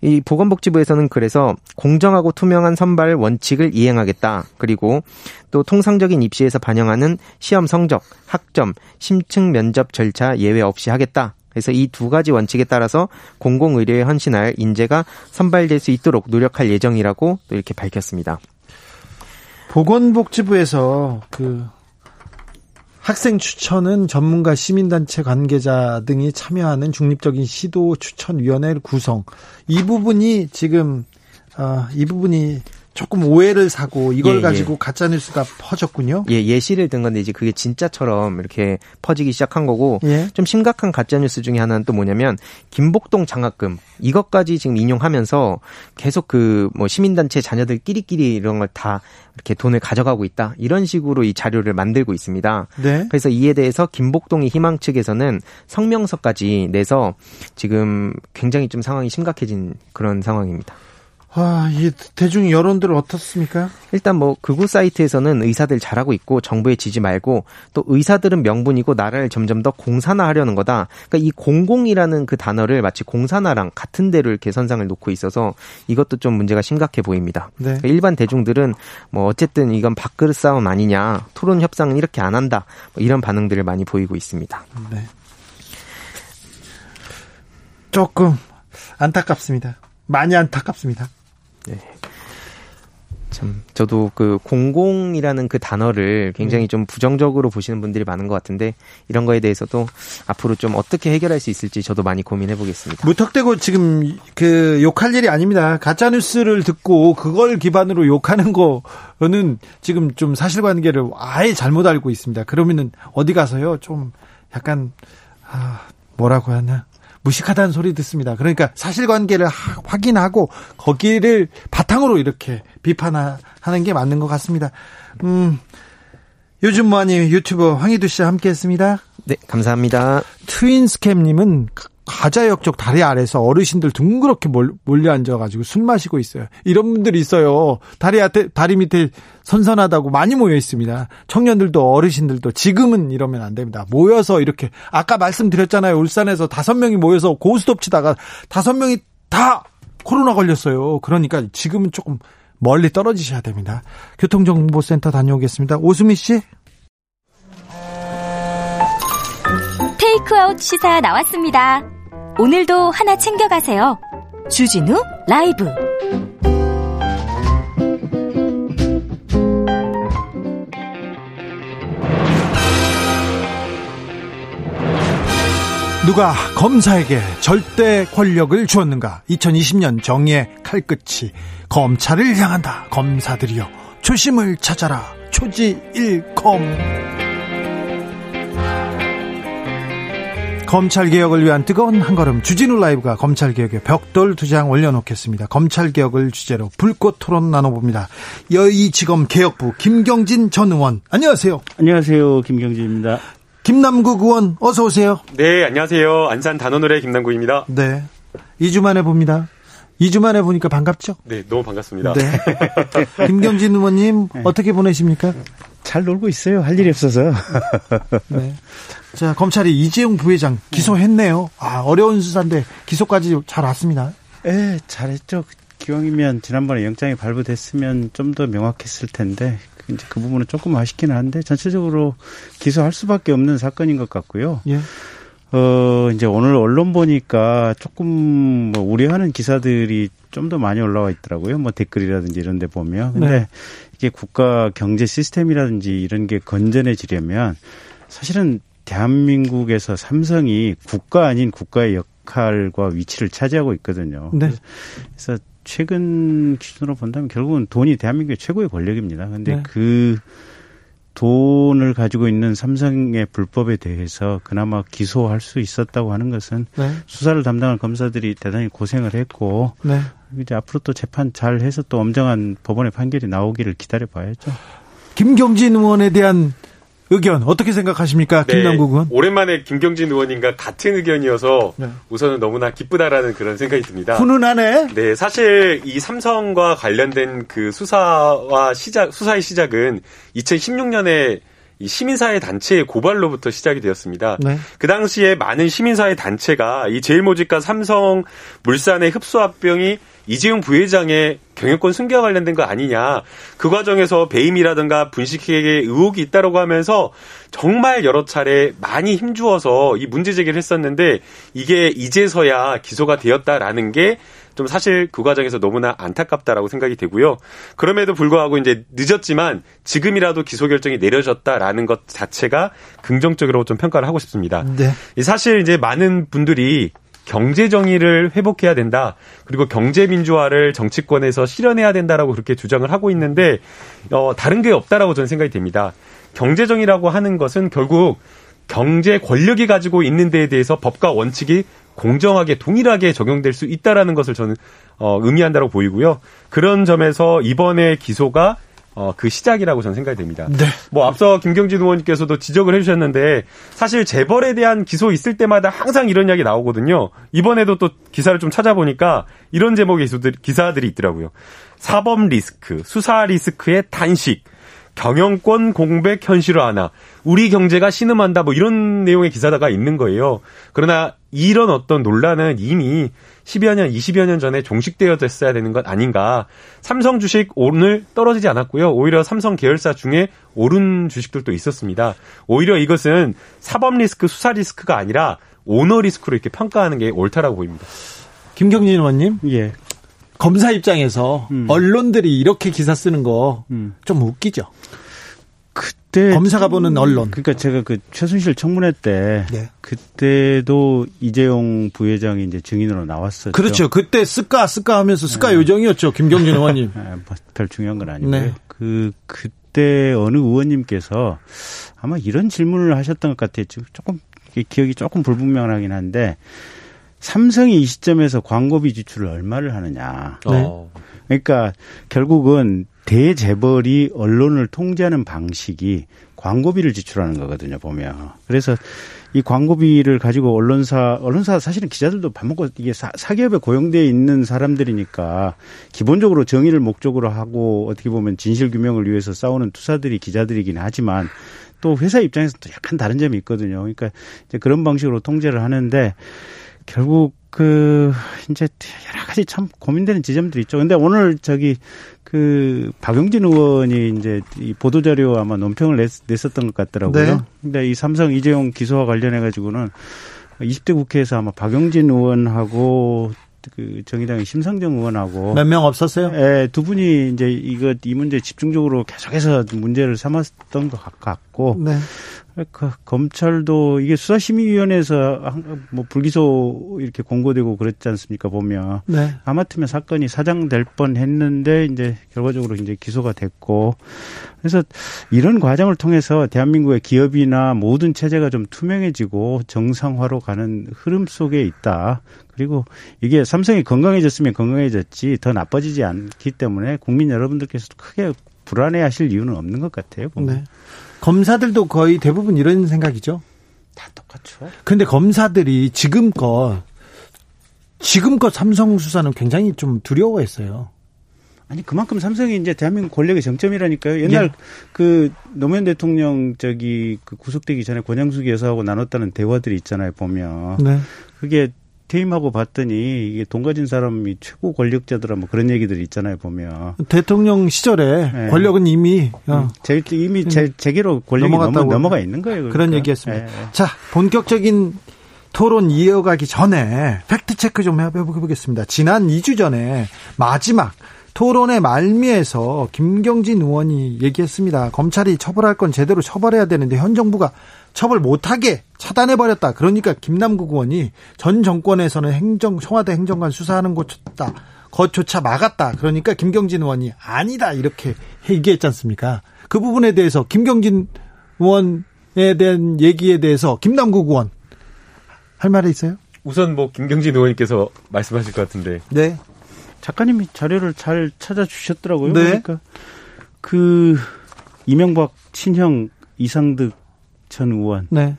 이 보건복지부에서는 그래서 공정하고 투명한 선발 원칙을 이행하겠다. 그리고 또 통상적인 입시에서 반영하는 시험 성적, 학점, 심층 면접 절차 예외 없이 하겠다. 그래서 이 두 가지 원칙에 따라서 공공의료에 헌신할 인재가 선발될 수 있도록 노력할 예정이라고 또 이렇게 밝혔습니다. 보건복지부에서 그 학생 추천은 전문가 시민단체 관계자 등이 참여하는 중립적인 시도 추천위원회 구성. 이 부분이 지금 어, 이 부분이 조금 오해를 사고 이걸 예, 가지고 예. 가짜 뉴스가 퍼졌군요. 예, 예시를 든 건데 이제 그게 진짜처럼 이렇게 퍼지기 시작한 거고 예. 좀 심각한 가짜 뉴스 중에 하나는 또 뭐냐면 김복동 장학금 이것까지 지금 인용하면서 계속 그 뭐 시민단체 자녀들끼리끼리 이런 걸 다 이렇게 돈을 가져가고 있다 이런 식으로 이 자료를 만들고 있습니다. 네. 그래서 이에 대해서 김복동의 희망 측에서는 성명서까지 내서 지금 굉장히 좀 상황이 심각해진 그런 상황입니다. 아, 이 대중 여론들 어떻습니까? 일단 뭐 극우 사이트에서는 의사들 잘하고 있고 정부에 지지 말고 또 의사들은 명분이고 나라를 점점 더 공산화하려는 거다. 그러니까 이 공공이라는 그 단어를 마치 공산화랑 같은 데로 이렇게 선상을 놓고 있어서 이것도 좀 문제가 심각해 보입니다. 네. 그러니까 일반 대중들은 뭐 어쨌든 이건 밥그릇 싸움 아니냐, 토론 협상은 이렇게 안 한다. 뭐 이런 반응들을 많이 보이고 있습니다. 네. 조금 안타깝습니다. 많이 안타깝습니다. 네. 참 저도 그 공공이라는 그 단어를 굉장히 네. 좀 부정적으로 보시는 분들이 많은 것 같은데 이런 거에 대해서도 앞으로 좀 어떻게 해결할 수 있을지 저도 많이 고민해 보겠습니다. 무턱대고 지금 그 욕할 일이 아닙니다. 가짜 뉴스를 듣고 그걸 기반으로 욕하는 거는 지금 좀 사실관계를 아예 잘못 알고 있습니다. 그러면은 어디 가서요 좀 약간 아, 뭐라고 하냐. 무식하다는 소리 듣습니다. 그러니까 사실관계를 하, 확인하고 거기를 바탕으로 이렇게 비판하는 게 맞는 것 같습니다. 음, 요즘 뭐하니 유튜버 황희두 씨와 함께했습니다. 네, 감사합니다. 트윈스캠님은 가자역 쪽 다리 아래서 어르신들 둥그렇게 몰려 앉아가지고 술 마시고 있어요. 이런 분들이 있어요. 다리 앞에, 다리 밑에 선선하다고 많이 모여 있습니다. 청년들도 어르신들도 지금은 이러면 안 됩니다. 모여서 이렇게, 아까 말씀드렸잖아요. 울산에서 다섯 명이 모여서 고스톱 치다가 다섯 명이 다 코로나 걸렸어요. 그러니까 지금은 조금 멀리 떨어지셔야 됩니다. 교통정보센터 다녀오겠습니다. 오수미 씨. 테이크아웃 시사 나왔습니다. 오늘도 하나 챙겨가세요. 주진우 라이브. 누가 검사에게 절대 권력을 주었는가? 2020년 정의의 칼끝이 검찰을 향한다. 검사들이여 초심을 찾아라. 초지 일검. 검찰개혁을 위한 뜨거운 한 걸음 주진우 라이브가 검찰개혁에 벽돌 두 장 올려놓겠습니다. 검찰개혁을 주제로 불꽃 토론 나눠봅니다. 여의지검 개혁부 김경진 전 의원 안녕하세요. 안녕하세요. 김경진입니다. 김남국 의원 어서 오세요. 네 안녕하세요. 안산 단원노래 김남국입니다. 네. 2주 만에 봅니다. 2주 만에 보니까 반갑죠? 네, 너무 반갑습니다. 네. 김경진 의원님 네. 어떻게 보내십니까? 잘 놀고 있어요. 할 일이 없어서. 네. 자, 검찰이 이재용 부회장 기소했네요. 아, 어려운 수사인데 기소까지 잘 왔습니다. 예, 잘했죠. 기왕이면 지난번에 영장이 발부됐으면 좀 더 명확했을 텐데 이제 그 부분은 조금 아쉽기는 한데 전체적으로 기소할 수밖에 없는 사건인 것 같고요. 예. 어, 이제 오늘 언론 보니까 조금 뭐 우려하는 기사들이 좀 더 많이 올라와 있더라고요. 뭐 댓글이라든지 이런 데 보면. 근데 네. 이게 국가 경제 시스템이라든지 이런 게 건전해지려면 사실은 대한민국에서 삼성이 국가 아닌 국가의 역할과 위치를 차지하고 있거든요. 네. 그래서 최근 기준으로 본다면 결국은 돈이 대한민국의 최고의 권력입니다. 근데 네. 그 돈을 가지고 있는 삼성의 불법에 대해서 그나마 기소할 수 있었다고 하는 것은 네. 수사를 담당한 검사들이 대단히 고생을 했고 네. 이제 앞으로 또 재판 잘 해서 또 엄정한 법원의 판결이 나오기를 기다려 봐야죠. 김경진 의원에 대한 의견 어떻게 생각하십니까, 네, 김남국 의원? 오랜만에 김경진 의원님과 같은 의견이어서 네. 우선은 너무나 기쁘다라는 그런 생각이 듭니다. 훈훈하네. 네, 사실 이 삼성과 관련된 그 수사와 시작 수사의 시작은 2016년에 이 시민사회 단체의 고발로부터 시작이 되었습니다. 네. 그 당시에 많은 시민사회 단체가 이 제일모직과 삼성 물산의 흡수합병이 이재용 부회장의 경영권 승계와 관련된 거 아니냐. 그 과정에서 배임이라든가 분식회계 의혹이 있다라고 하면서 정말 여러 차례 많이 힘주어서 이 문제 제기를 했었는데 이게 이제서야 기소가 되었다라는 게 좀 사실 그 과정에서 너무나 안타깝다라고 생각이 되고요. 그럼에도 불구하고 이제 늦었지만 지금이라도 기소 결정이 내려졌다라는 것 자체가 긍정적으로 좀 평가를 하고 싶습니다. 네. 사실 이제 많은 분들이 경제 정의를 회복해야 된다. 그리고 경제 민주화를 정치권에서 실현해야 된다라고 그렇게 주장을 하고 있는데 어 다른 게 없다라고 저는 생각이 됩니다. 경제 정의라고 하는 것은 결국 경제 권력이 가지고 있는 데에 대해서 법과 원칙이 공정하게 동일하게 적용될 수 있다라는 것을 저는 어 의미한다고 보이고요. 그런 점에서 이번에 기소가 어, 그 시작이라고 저는 생각이 됩니다. 네. 뭐 앞서 김경진 의원님께서도 지적을 해주셨는데 사실 재벌에 대한 기소 있을 때마다 항상 이런 이야기 나오거든요. 이번에도 또 기사를 좀 찾아보니까 이런 제목의 기사들이 있더라고요. 사법 리스크, 수사 리스크의 단식, 경영권 공백 현실화하나, 우리 경제가 신음한다, 뭐 이런 내용의 기사가 있는 거예요. 그러나 이런 어떤 논란은 이미 10여 년, 20여 년 전에 종식되어졌어야 되는 것 아닌가. 삼성 주식 오늘 떨어지지 않았고요. 오히려 삼성 계열사 중에 오른 주식들도 있었습니다. 오히려 이것은 사법 리스크, 수사 리스크가 아니라 오너 리스크로 이렇게 평가하는 게 옳다라고 보입니다. 김경진 의원님. 예. 검사 입장에서 음. 언론들이 이렇게 기사 쓰는 거좀 음. 웃기죠. 그때 검사가 보는 언론. 그러니까 제가 그 최순실 청문회 때 네. 그때도 이재용 부회장이 이제 증인으로 나왔었죠. 그렇죠. 그때 쓰까 쓰까 하면서 쓰까 네. 요정이었죠. 김경진 의원님. 네, 뭐별 중요한 건 아니고요. 네. 그 그때 어느 의원님께서 아마 이런 질문을 하셨던 것 같아요. 조금 기억이 조금 불분명하긴 한데 삼성이 이 시점에서 광고비 지출을 얼마를 하느냐. 네. 그러니까 결국은 대재벌이 언론을 통제하는 방식이 광고비를 지출하는 거거든요, 보면. 그래서 이 광고비를 가지고 언론사, 언론사 사실은 기자들도 밥 먹고 이게 사, 사기업에 고용돼 있는 사람들이니까 기본적으로 정의를 목적으로 하고 어떻게 보면 진실 규명을 위해서 싸우는 투사들이 기자들이긴 하지만 또 회사 입장에서 또 약간 다른 점이 있거든요. 그러니까 이제 그런 방식으로 통제를 하는데 결국 그 이제 여러 가지 참 고민되는 지점들이 있죠. 근데 오늘 저기 그 박용진 의원이 이제 이 보도 자료 아마 논평을 냈, 냈었던 것 같더라고요. 네. 근데 이 삼성 이재용 기소와 관련해 가지고는 20대 국회에서 아마 박용진 의원하고 그 정의당의 심상정 의원하고 몇 명 없었어요? 예, 두 분이 이제 이거 이 문제 집중적으로 계속해서 문제를 삼았던 것 같고 네. 그 검찰도 이게 수사심의위원회에서 뭐 불기소 이렇게 공고되고 그랬지 않습니까 보면 네. 아마트면 사건이 사장될 뻔했는데 이제 결과적으로 이제 기소가 됐고 그래서 이런 과정을 통해서 대한민국의 기업이나 모든 체제가 좀 투명해지고 정상화로 가는 흐름 속에 있다. 그리고 이게 삼성이 건강해졌으면 건강해졌지 더 나빠지지 않기 때문에 국민 여러분들께서도 크게 불안해하실 이유는 없는 것 같아요. 보면. 네. 검사들도 거의 대부분 이런 생각이죠. 다 똑같죠. 근데 검사들이 지금껏 지금껏 삼성 수사는 굉장히 좀 두려워했어요. 아니 그만큼 삼성이 이제 대한민국 권력의 정점이라니까요. 옛날 예. 그 노무현 대통령 저기 그 구속되기 전에 권양숙 여사하고 나눴다는 대화들이 있잖아요. 보면 네. 그게 퇴임하고 봤더니 이게 돈 가진 사람이 최고 권력자더라 뭐 그런 얘기들이 있잖아요 보면 대통령 시절에 네. 권력은 이미 어. 음, 제, 이미 제, 제게로 권력이 넘어, 넘어가 있는 거예요. 그러니까. 그런 얘기였습니다. 네. 자 본격적인 토론 이어가기 전에 팩트 체크 좀 해보겠습니다. 지난 2주 전에 마지막 토론의 말미에서 김경진 의원이 얘기했습니다. 검찰이 처벌할 건 제대로 처벌해야 되는데 현 정부가 처벌 못하게 차단해버렸다. 그러니까 김남국 의원이 전 정권에서는 행정, 청와대 행정관 수사하는 것조차, 것조차 막았다. 그러니까 김경진 의원이 아니다. 이렇게 얘기했지 않습니까? 그 부분에 대해서 김경진 의원에 대한 얘기에 대해서 김남국 의원 할 말이 있어요? 우선 뭐 김경진 의원님께서 말씀하실 것 같은데. 네. 작가님이 자료를 잘 찾아주셨더라고요. 네. 그러니까 그 이명박 친형 이상득 전 의원. 네.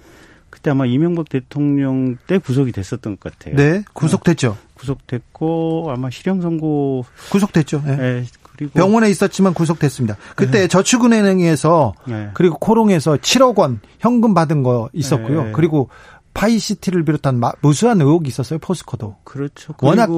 그때 아마 이명박 대통령 때 구속이 됐었던 것 같아요. 네, 구속됐죠. 네. 구속됐고 아마 실형 선고 구속됐죠. 네. 네. 그리고 병원에 있었지만 구속됐습니다. 그때 네. 저축은행에서 네. 그리고 코오롱에서 7억 원 현금 받은 거 있었고요. 네. 그리고 파이시티를 비롯한 무수한 의혹이 있었어요. 포스코도. 그렇죠. 워낙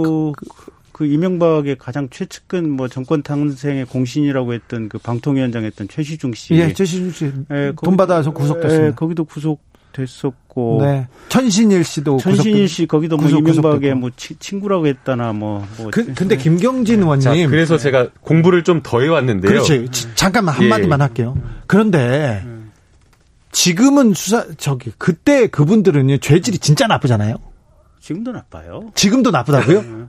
그, 그 이명박의 가장 최측근 뭐 정권 탄생의 공신이라고 했던 그 방통위원장 했던 최시중 씨. 예, 최시중 씨. 예, 돈 받아서 구속됐습니다. 예, 거기도 구속됐었고. 네. 천신일 씨도 천신일 씨 거기도 뭐 이명박의 뭐 치, 친구라고 했다나 뭐. 뭐 그, 근데 김경진 의원님. 자, 그래서 제가 공부를 좀 더 해왔는데요. 그렇지. 잠깐만 한마디만 예. 할게요. 그런데 지금은 수사 저기 그때 그분들은 죄질이 진짜 나쁘잖아요. 지금도 나빠요. 지금도 나쁘다고요?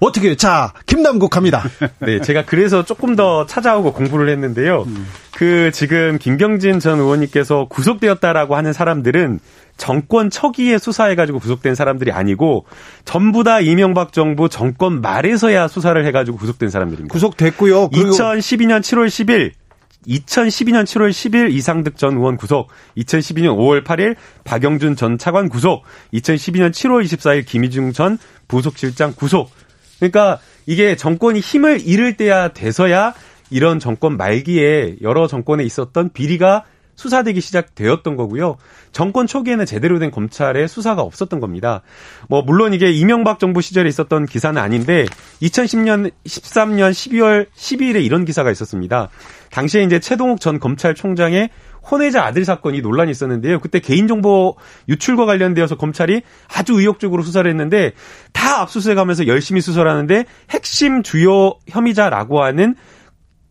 네. 어떻게 자 김남국 갑니다. 네, 제가 그래서 조금 더 찾아오고 공부를 했는데요. 음. 그 지금 김경진 전 의원님께서 구속되었다라고 하는 사람들은 정권 초기에 수사해가지고 구속된 사람들이 아니고 전부 다 이명박 정부 정권 말에서야 수사를 해가지고 구속된 사람들입니다. 구속됐고요. 2012년 7월 10일 2012년 7월 10일 이상득 전 의원 구속, 2012년 5월 8일 박영준 전 차관 구속, 2012년 7월 24일 김희중 전 부속실장 구속, 그러니까 이게 정권이 힘을 잃을 때야 돼서야 이런 정권 말기에 여러 정권에 있었던 비리가 수사되기 시작되었던 거고요. 정권 초기에는 제대로 된 검찰의 수사가 없었던 겁니다. 뭐 물론 이게 이명박 정부 시절에 있었던 기사는 아닌데 2010년 13년 12월 12일에 이런 기사가 있었습니다. 당시에 이제 최동욱 전 검찰총장의 혼외자 아들 사건이 논란이 있었는데요. 그때 개인정보 유출과 관련되어서 검찰이 아주 의욕적으로 수사를 했는데 다 압수수색하면서 열심히 수사를 하는데 핵심 주요 혐의자라고 하는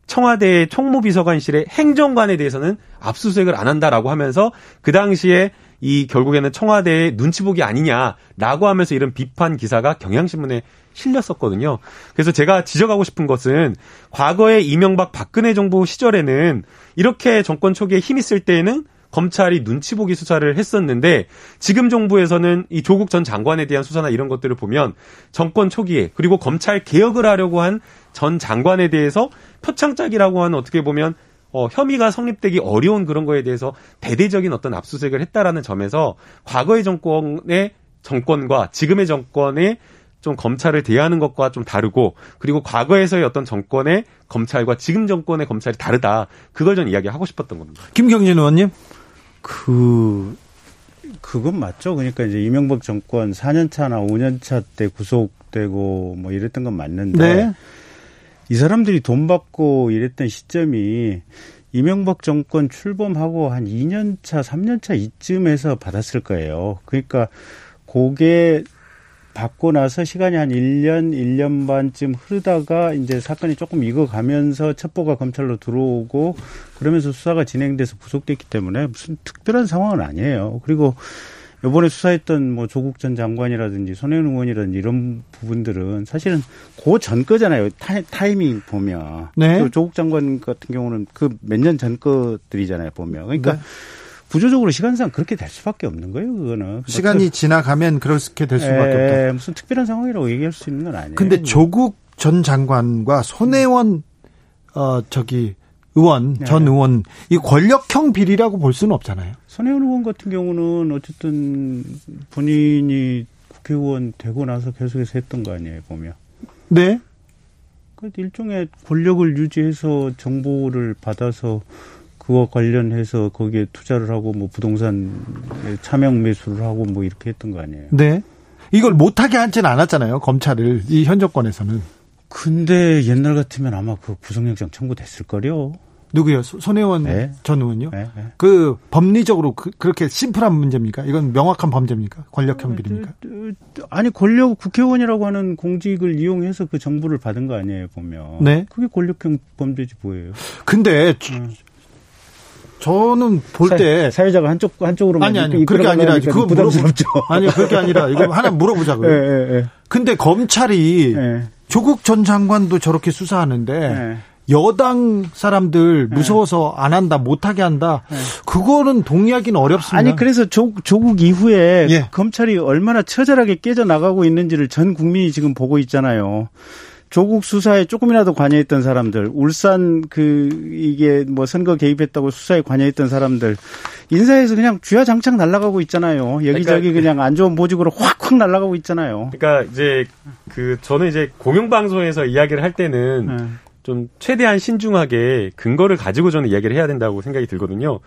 청와대 총무비서관실의 행정관에 대해서는 압수수색을 안 한다라고 하면서 그 당시에 이 결국에는 청와대의 눈치 보기 아니냐라고 하면서 이런 비판 기사가 경향신문에 실렸었거든요. 그래서 제가 지적하고 싶은 것은 과거에 이명박 박근혜 정부 시절에는 이렇게 정권 초기에 힘 있을 때에는 검찰이 눈치 보기 수사를 했었는데 지금 정부에서는 이 조국 전 장관에 대한 수사나 이런 것들을 보면 정권 초기에 그리고 검찰 개혁을 하려고 한 전 장관에 대해서 표창장이라고 하는 어떻게 보면 어, 혐의가 성립되기 어려운 그런 거에 대해서 대대적인 어떤 압수수색을 했다라는 점에서 과거의 정권의 정권과 지금의 정권의 좀 검찰을 대하는 것과 좀 다르고 그리고 과거에서의 어떤 정권의 검찰과 지금 정권의 검찰이 다르다. 그걸 전 이야기하고 싶었던 겁니다. 김경진 의원님. 그 그건 맞죠. 그러니까 이제 이명박 정권 4년 차나 5년 차 때 구속되고 뭐 이랬던 건 맞는데 네. 이 사람들이 돈 받고 이랬던 시점이 이명박 정권 출범하고 한 2년 차, 3년 차 이쯤에서 받았을 거예요. 그러니까 그게 받고 나서 시간이 한 1년, 1년 반쯤 흐르다가 이제 사건이 조금 익어가면서 첩보가 검찰로 들어오고 그러면서 수사가 진행돼서 구속됐기 때문에 무슨 특별한 상황은 아니에요. 그리고 요번에 수사했던 뭐 조국 전 장관이라든지 손혜원 의원이라든지 이런 부분들은 사실은 그 전 거잖아요. 타, 이밍 보면. 네. 조국 장관 같은 경우는 그 몇 년 전 것들이잖아요. 보면. 그러니까 네. 구조적으로 시간상 그렇게 될 수밖에 없는 거예요, 그거는. 시간이 지나가면 그렇게 될 수밖에 에, 예, 없다. 무슨 특별한 상황이라고 얘기할 수 있는 건 아니에요. 근데 조국 전 장관과 손혜원 어 저기 의원 네. 전 의원 이 권력형 비리라고 볼 수는 없잖아요. 손혜원 의원 같은 경우는 어쨌든 본인이 국회의원 되고 나서 계속해서 했던 거 아니에요, 보면. 네. 그 일종의 권력을 유지해서 정보를 받아서 그와 관련해서 거기에 투자를 하고 뭐 부동산 차명 매수를 하고 뭐 이렇게 했던 거 아니에요. 네. 이걸 못하게 하지는 않았잖아요. 검찰을 이 현 정권에서는. 근데 옛날 같으면 아마 그 구속영장 청구됐을 거요. 누구요? 손혜원 네. 전 의원요? 네, 네. 그 법리적으로 그, 렇게 심플한 문제입니까? 이건 명확한 범죄입니까? 권력형 비리입니까? 아니 권력 국회의원이라고 하는 공직을 이용해서 그 정보를 받은 거 아니에요 보면. 네. 그게 권력형 범죄지 뭐예요? 근데 음. 저는 볼 때 사회자가 한쪽 한쪽으로만 아니 아니 그렇게 아니라 그거 부담스럽죠. 아니 그렇게 아니라 이거 하나 물어보자고요. 네, 네, 네. 근데 검찰이 네. 조국 전 장관도 저렇게 수사하는데 네. 여당 사람들 무서워서 안 한다, 못하게 한다. 그거는 동의하기는 어렵습니다. 아니 그래서 조, 조국 이후에 예. 검찰이 얼마나 처절하게 깨져 나가고 있는지를 전 국민이 지금 보고 있잖아요. 조국 수사에 조금이라도 관여했던 사람들, 울산 그 이게 뭐 선거 개입했다고 수사에 관여했던 사람들 인사에서 그냥 쥐야장창 날아가고 있잖아요. 여기저기 그러니까, 그냥 안 좋은 보직으로 확확 날아가고 있잖아요. 그러니까 이제 그 저는 이제 공영방송에서 이야기를 할 때는 네. 좀 최대한 신중하게 근거를 가지고 저는 이야기를 해야 된다고 생각이 들거든요.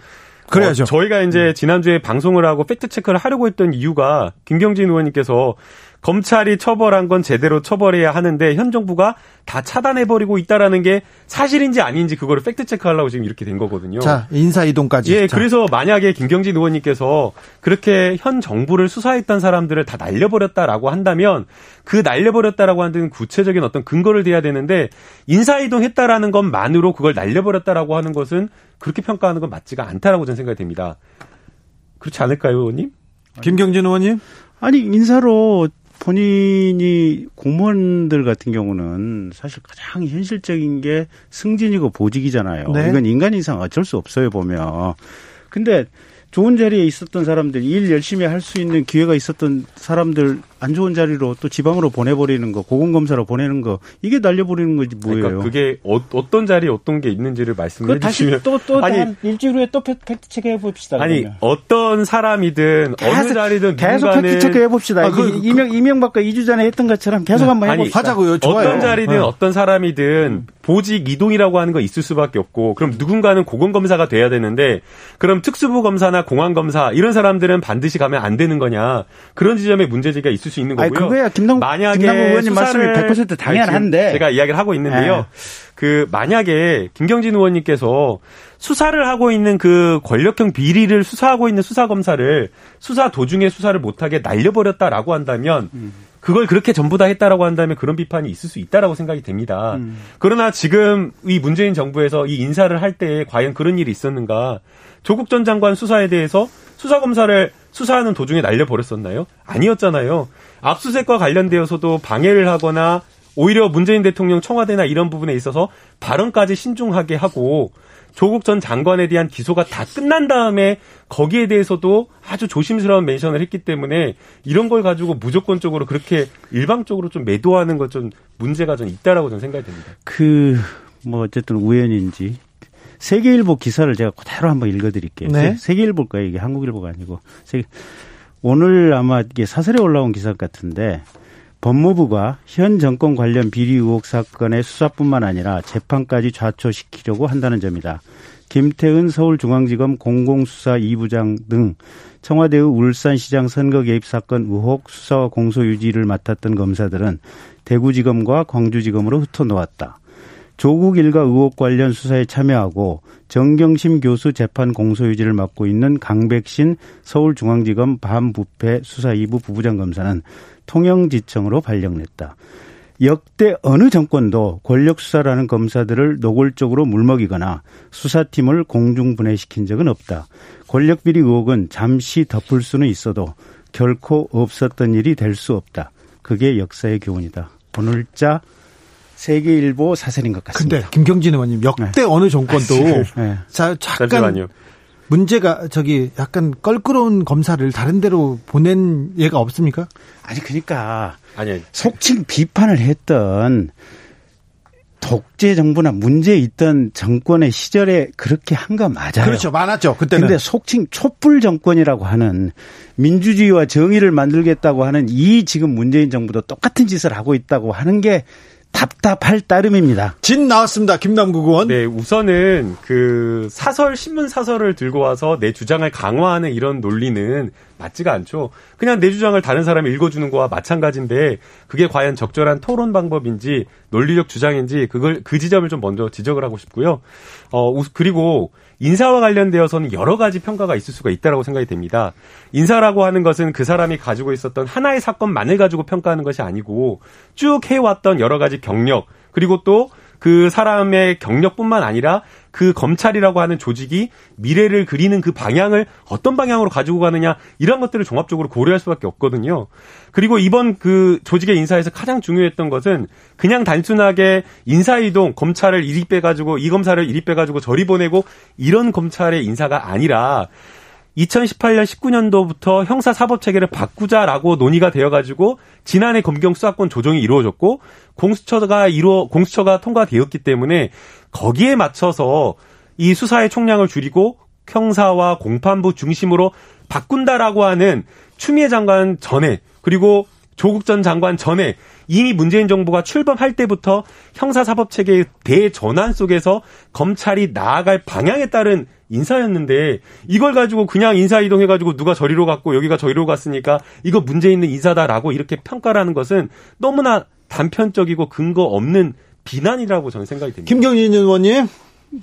그래야죠. 어, 저희가 이제 지난주에 방송을 하고 팩트 체크를 하려고 했던 이유가 김경진 의원님께서 검찰이 처벌한 건 제대로 처벌해야 하는데 현 정부가 다 차단해버리고 있다라는 게 사실인지 아닌지 그거를 팩트 체크하려고 지금 이렇게 된 거거든요. 자 인사 이동까지. 예, 자. 그래서 만약에 김경진 의원님께서 그렇게 현 정부를 수사했던 사람들을 다 날려버렸다라고 한다면 그 날려버렸다라고 하는 구체적인 어떤 근거를 대야 되는데 인사 이동했다라는 것만으로 그걸 날려버렸다라고 하는 것은 그렇게 평가하는 건 맞지가 않다라고 저는 생각이 됩니다. 그렇지 않을까요, 의원님? 김경진 의원님? 아니 인사로 본인이 공무원들 같은 경우는 사실 가장 현실적인 게 승진이고 보직이잖아요. 네. 이건 인간 이상 어쩔 수 없어요 보면. 근데 좋은 자리에 있었던 사람들, 일 열심히 할 수 있는 기회가 있었던 사람들 안 좋은 자리로 또 지방으로 보내버리는 거, 고공검사로 보내는 거, 이게 날려버리는 거지 뭐예요. 그러니까 그게 어, 떤 자리에 어떤 게 있는지를 말씀해 주시면. 또, 또, 아니, 일주일 후에 또 팩트 체크 해 봅시다. 아니, 그러면. 어떤 사람이든, 계속, 어느 자리든 계속 팩트 체크 해 봅시다. 아, 그, 그, 이명, 이명박과 2주 전에 했던 것처럼 계속 네. 한번 해봅시다. 하자고요. 좋아요. 어떤 자리든, 네. 어떤 사람이든, 보직 이동이라고 하는 거 있을 수밖에 없고, 그럼 누군가는 고검검사가 돼야 되는데, 그럼 특수부 검사나 공안검사 이런 사람들은 반드시 가면 안 되는 거냐 그런 지점에 문제제기가 있을 수 있는 거고요. 아니, 그거야 김남 만약에 김남국 의원님 말씀이 100% 당연한데 제가 이야기를 하고 있는데요. 네. 그 만약에 김경진 의원님께서 수사를 하고 있는 그 권력형 비리를 수사하고 있는 수사 검사를 수사 도중에 수사를 못하게 날려버렸다라고 한다면. 음. 그걸 그렇게 전부 다 했다라고 한다면 그런 비판이 있을 수 있다라고 생각이 됩니다. 음. 그러나 지금 이 문재인 정부에서 이 인사를 할 때 과연 그런 일이 있었는가? 조국 전 장관 수사에 대해서 수사 검사를 수사하는 도중에 날려버렸었나요? 아니었잖아요. 압수수색과 관련되어서도 방해를 하거나 오히려 문재인 대통령 청와대나 이런 부분에 있어서 발언까지 신중하게 하고 조국 전 장관에 대한 기소가 다 끝난 다음에 거기에 대해서도 아주 조심스러운 멘션을 했기 때문에 이런 걸 가지고 무조건적으로 그렇게 일방적으로 좀 매도하는 것 좀 문제가 좀 있다라고 저는 생각이 됩니다. 그 뭐 어쨌든 우연인지 세계일보 기사를 제가 그대로 한번 읽어드릴게요. 네. 세계일보일까요? 이게 한국일보가 아니고 세계 오늘 아마 이게 사설에 올라온 기사 같은데 법무부가 현 정권 관련 비리 의혹 사건의 수사뿐만 아니라 재판까지 좌초시키려고 한다는 점이다. 김태은 서울중앙지검 공공수사 2부장 등 청와대의 울산시장 선거 개입 사건 의혹 수사와 공소 유지를 맡았던 검사들은 대구지검과 광주지검으로 흩어놓았다. 조국 일가 의혹 관련 수사에 참여하고 정경심 교수 재판 공소유지를 맡고 있는 강백신 서울중앙지검 반부패 수사 2부 부부장 검사는 통영지청으로 발령냈다. 역대 어느 정권도 권력 수사라는 검사들을 노골적으로 물먹이거나 수사팀을 공중분해시킨 적은 없다. 권력 비리 의혹은 잠시 덮을 수는 있어도 결코 없었던 일이 될 수 없다. 그게 역사의 교훈이다. 오늘자 세계일보 사설인 것 같습니다. 근데 김경진 의원님 역대 네. 어느 정권도 네. 자 잠깐 잠시만요. 문제가 저기 약간 껄끄러운 검사를 다른 데로 보낸 예가 없습니까? 아니 그러니까 아니 속칭 비판을 했던 독재 정부나 문제 있던 정권의 시절에 그렇게 한 거 맞아요. 그렇죠. 많았죠. 그때는. 근데 속칭 촛불 정권이라고 하는 민주주의와 정의를 만들겠다고 하는 이 지금 문재인 정부도 똑같은 짓을 하고 있다고 하는 게 답답할 따름입니다. 진 나왔습니다. 김남국 의원. 네, 우선은 그 사설 신문 사설을 들고 와서 내 주장을 강화하는 이런 논리는 맞지가 않죠. 그냥 내 주장을 다른 사람이 읽어주는 거와 마찬가지인데 그게 과연 적절한 토론 방법인지 논리적 주장인지 그걸 그 지점을 좀 먼저 지적을 하고 싶고요. 어 그리고 인사와 관련되어서는 여러 가지 평가가 있을 수가 있다라고 생각이 됩니다. 인사라고 하는 것은 그 사람이 가지고 있었던 하나의 사건만을 가지고 평가하는 것이 아니고 쭉 해왔던 여러 가지 경력 그리고 또 그 사람의 경력뿐만 아니라 그 검찰이라고 하는 조직이 미래를 그리는 그 방향을 어떤 방향으로 가지고 가느냐 이런 것들을 종합적으로 고려할 수밖에 없거든요. 그리고 이번 그 조직의 인사에서 가장 중요했던 것은 그냥 단순하게 인사 이동 검찰을 이리 빼가지고 이 검사를 이리 빼가지고 저리 보내고 이런 검찰의 인사가 아니라 2018년 19년도부터 형사 사법 체계를 바꾸자라고 논의가 되어 가지고 지난해 검경 수사권 조정이 이루어졌고 공수처가 이루어 공수처가 통과되었기 때문에 거기에 맞춰서 이 수사의 총량을 줄이고 형사와 공판부 중심으로 바꾼다라고 하는 추미애 장관 전에 그리고 조국 전 장관 전에 이미 문재인 정부가 출범할 때부터 형사사법 체계의 대전환 속에서 검찰이 나아갈 방향에 따른 인사였는데 이걸 가지고 그냥 인사 이동해 가지고 누가 저리로 갔고 여기가 저리로 갔으니까 이거 문제 있는 인사다라고 이렇게 평가라는 것은 너무나 단편적이고 근거 없는 비난이라고 저는 생각이 듭니다. 김경진 의원님.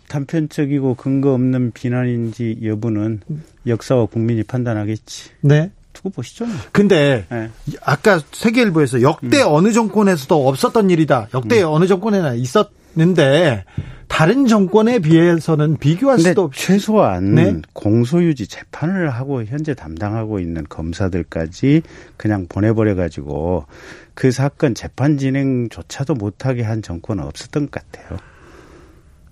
단편적이고 근거 없는 비난인지 여부는 역사와 국민이 판단하겠지. 네. 두고 보시죠. 근데 네. 아까 세계일보에서 역대 음. 어느 정권에서도 없었던 일이다. 역대 음. 어느 정권에나 있었는데 다른 정권에 비해서는 비교할 수도 없이 최소한 네? 공소유지 재판을 하고 현재 담당하고 있는 검사들까지 그냥 보내버려 가지고 그 사건 재판 진행조차도 못하게 한 정권은 없었던 것 같아요.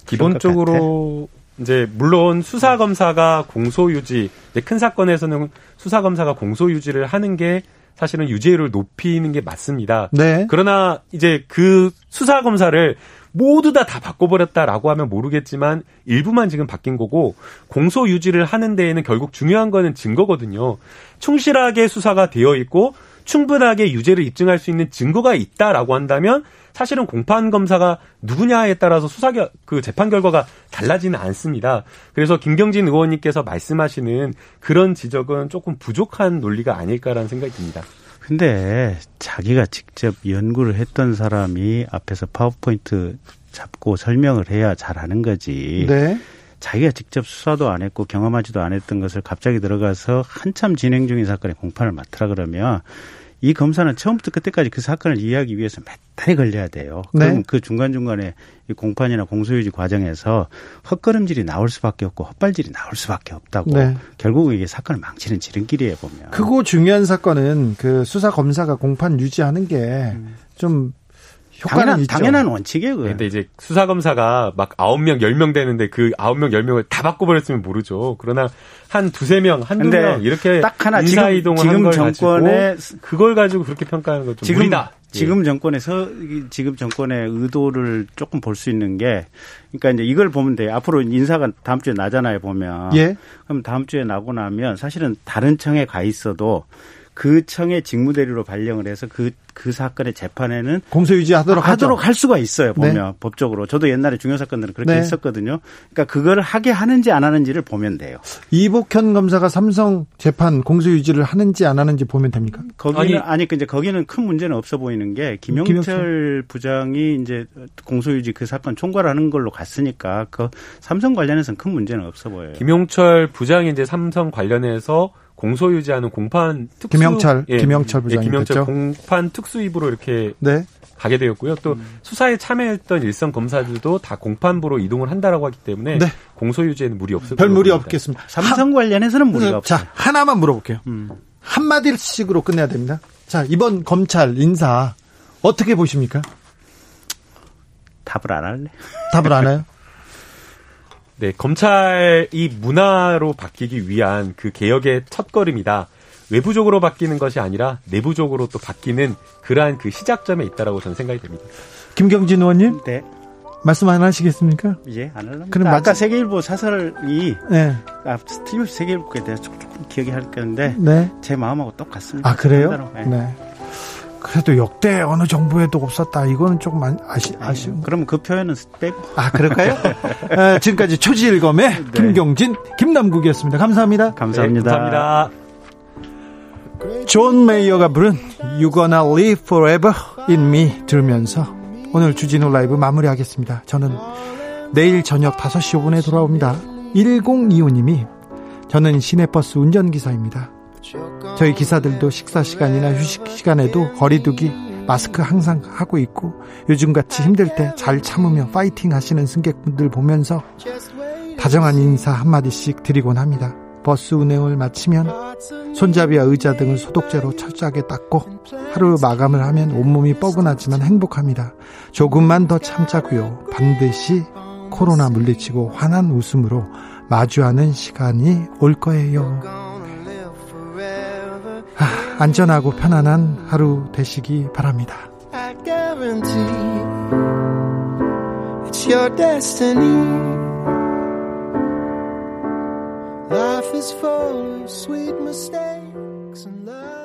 기본적으로 이제 물론 수사 검사가 공소 유지 큰 사건에서는 수사 검사가 공소 유지를 하는 게 사실은 유죄율을 높이는 게 맞습니다. 네. 그러나 이제 그 수사 검사를 모두 다 다 바꿔버렸다라고 하면 모르겠지만 일부만 지금 바뀐 거고 공소 유지를 하는 데에는 결국 중요한 거는 증거거든요. 충실하게 수사가 되어 있고 충분하게 유죄를 입증할 수 있는 증거가 있다라고 한다면 사실은 공판 검사가 누구냐에 따라서 수사 결, 그 재판 결과가 달라지는 않습니다. 그래서 김경진 의원님께서 말씀하시는 그런 지적은 조금 부족한 논리가 아닐까라는 생각이 듭니다. 근데 자기가 직접 연구를 했던 사람이 앞에서 파워포인트 잡고 설명을 해야 잘하는 거지. 네. 자기가 직접 수사도 안 했고 경험하지도 않았던 것을 갑자기 들어가서 한참 진행 중인 사건에 공판을 맡으라 그러면 이 검사는 처음부터 끝까지 그 사건을 이해하기 위해서 몇 달이 걸려야 돼요. 네. 그럼 그 중간중간에 이 공판이나 공소유지 과정에서 헛걸음질이 나올 수밖에 없고 헛발질이 나올 수밖에 없다고. 네. 결국 이게 사건을 망치는 지름길이에요, 보면. 크고 중요한 사건은 그 수사 검사가 공판 유지하는 게좀 음. 당연한, 당연한 원칙이에요. 그건. 근데 이제 수사 검사가 막 9명, 10명 되는데 그 9명, 10명을 다 바꿔 버렸으면 모르죠. 그러나 한 두세 명, 한두 명 이렇게 딱 하나 인사 이동을 지금 정권의 그걸 가지고 그렇게 평가하는 것좀 지금 무리다. 지금 예. 정권에서 지금 정권의 의도를 조금 볼 수 있는 게 그러니까 이제 이걸 보면 돼요. 앞으로 인사가 다음 주에 나잖아요, 보면. 예. 그럼 다음 주에 나고 나면 사실은 다른 청에 가 있어도 그 청의 직무대리로 발령을 해서 그, 그 사건의 재판에는 공소유지하도록 하도록 할 수가 있어요. 보면 네. 법적으로. 저도 옛날에 중요 사건들은 그렇게 네. 했었거든요. 그러니까 그걸 하게 하는지 안 하는지를 보면 돼요. 이복현 검사가 삼성 재판 공소유지를 하는지 안 하는지 보면 됩니까? 거기는 아니, 아니 이제 거기는 큰 문제는 없어 보이는 게 김영철, 김영철 부장이 이제 공소유지 그 사건 총괄하는 걸로 갔으니까 그 삼성 관련해서는 큰 문제는 없어 보여요. 김용철 부장이 이제 삼성 관련해서 공소 유지하는 공판 특수 김영철 예, 김영철 부장이 예, 김영철 됐죠? 공판 특수입으로 이렇게 네. 가게 되었고요. 또 음. 수사에 참여했던 일선 검사들도 다 공판부로 이동을 한다라고 하기 때문에 네. 공소 유지에는 무리 없을 별 무리 없겠습니다. 삼성 관련해서는 무리가 없죠. 자 하나만 물어볼게요. 음. 한 마디씩으로 끝내야 됩니다. 자 이번 검찰 인사 어떻게 보십니까? 답을 안 할래. 답을 안 해요? 네, 검찰이 문화로 바뀌기 위한 그 개혁의 첫걸음이다. 외부적으로 바뀌는 것이 아니라 내부적으로 또 바뀌는 그러한 그 시작점에 있다라고 저는 생각이 됩니다. 김경진 의원님? 네. 말씀 안 하시겠습니까? 예, 안 하려면. 그럼 아까 세계일보 사설이 네. 아, 스티브 세계일보에 대해서 조금 기억이 할 건데 네. 제 마음하고 똑같습니다. 아 그래요? 네. 네. 그래도 역대 어느 정부에도 없었다. 이거는 조금 아시, 아쉬운. 그러면 그 표현은 빼고. 아, 그럴까요? 아, 지금까지 초지일검의 네. 김경진, 김남국이었습니다. 감사합니다. 감사합니다. 네, 감사합니다. 존 메이어가 부른 You Gonna Live Forever in Me 들으면서 오늘 주진우 라이브 마무리하겠습니다. 저는 내일 저녁 5시 5분에 돌아옵니다. 1025님이 저는 시내버스 운전기사입니다. 저희 기사들도 식사 시간이나 휴식 시간에도 거리두기 마스크 항상 하고 있고 요즘같이 힘들 때 잘 참으며 파이팅 하시는 승객분들 보면서 다정한 인사 한마디씩 드리곤 합니다. 버스 운행을 마치면 손잡이와 의자 등을 소독제로 철저하게 닦고 하루 마감을 하면 온몸이 뻐근하지만 행복합니다. 조금만 더 참자고요. 반드시 코로나 물리치고 환한 웃음으로 마주하는 시간이 올 거예요. 아, 안전하고 편안한 하루 되시기 바랍니다. Life is full of sweet mistakes and love.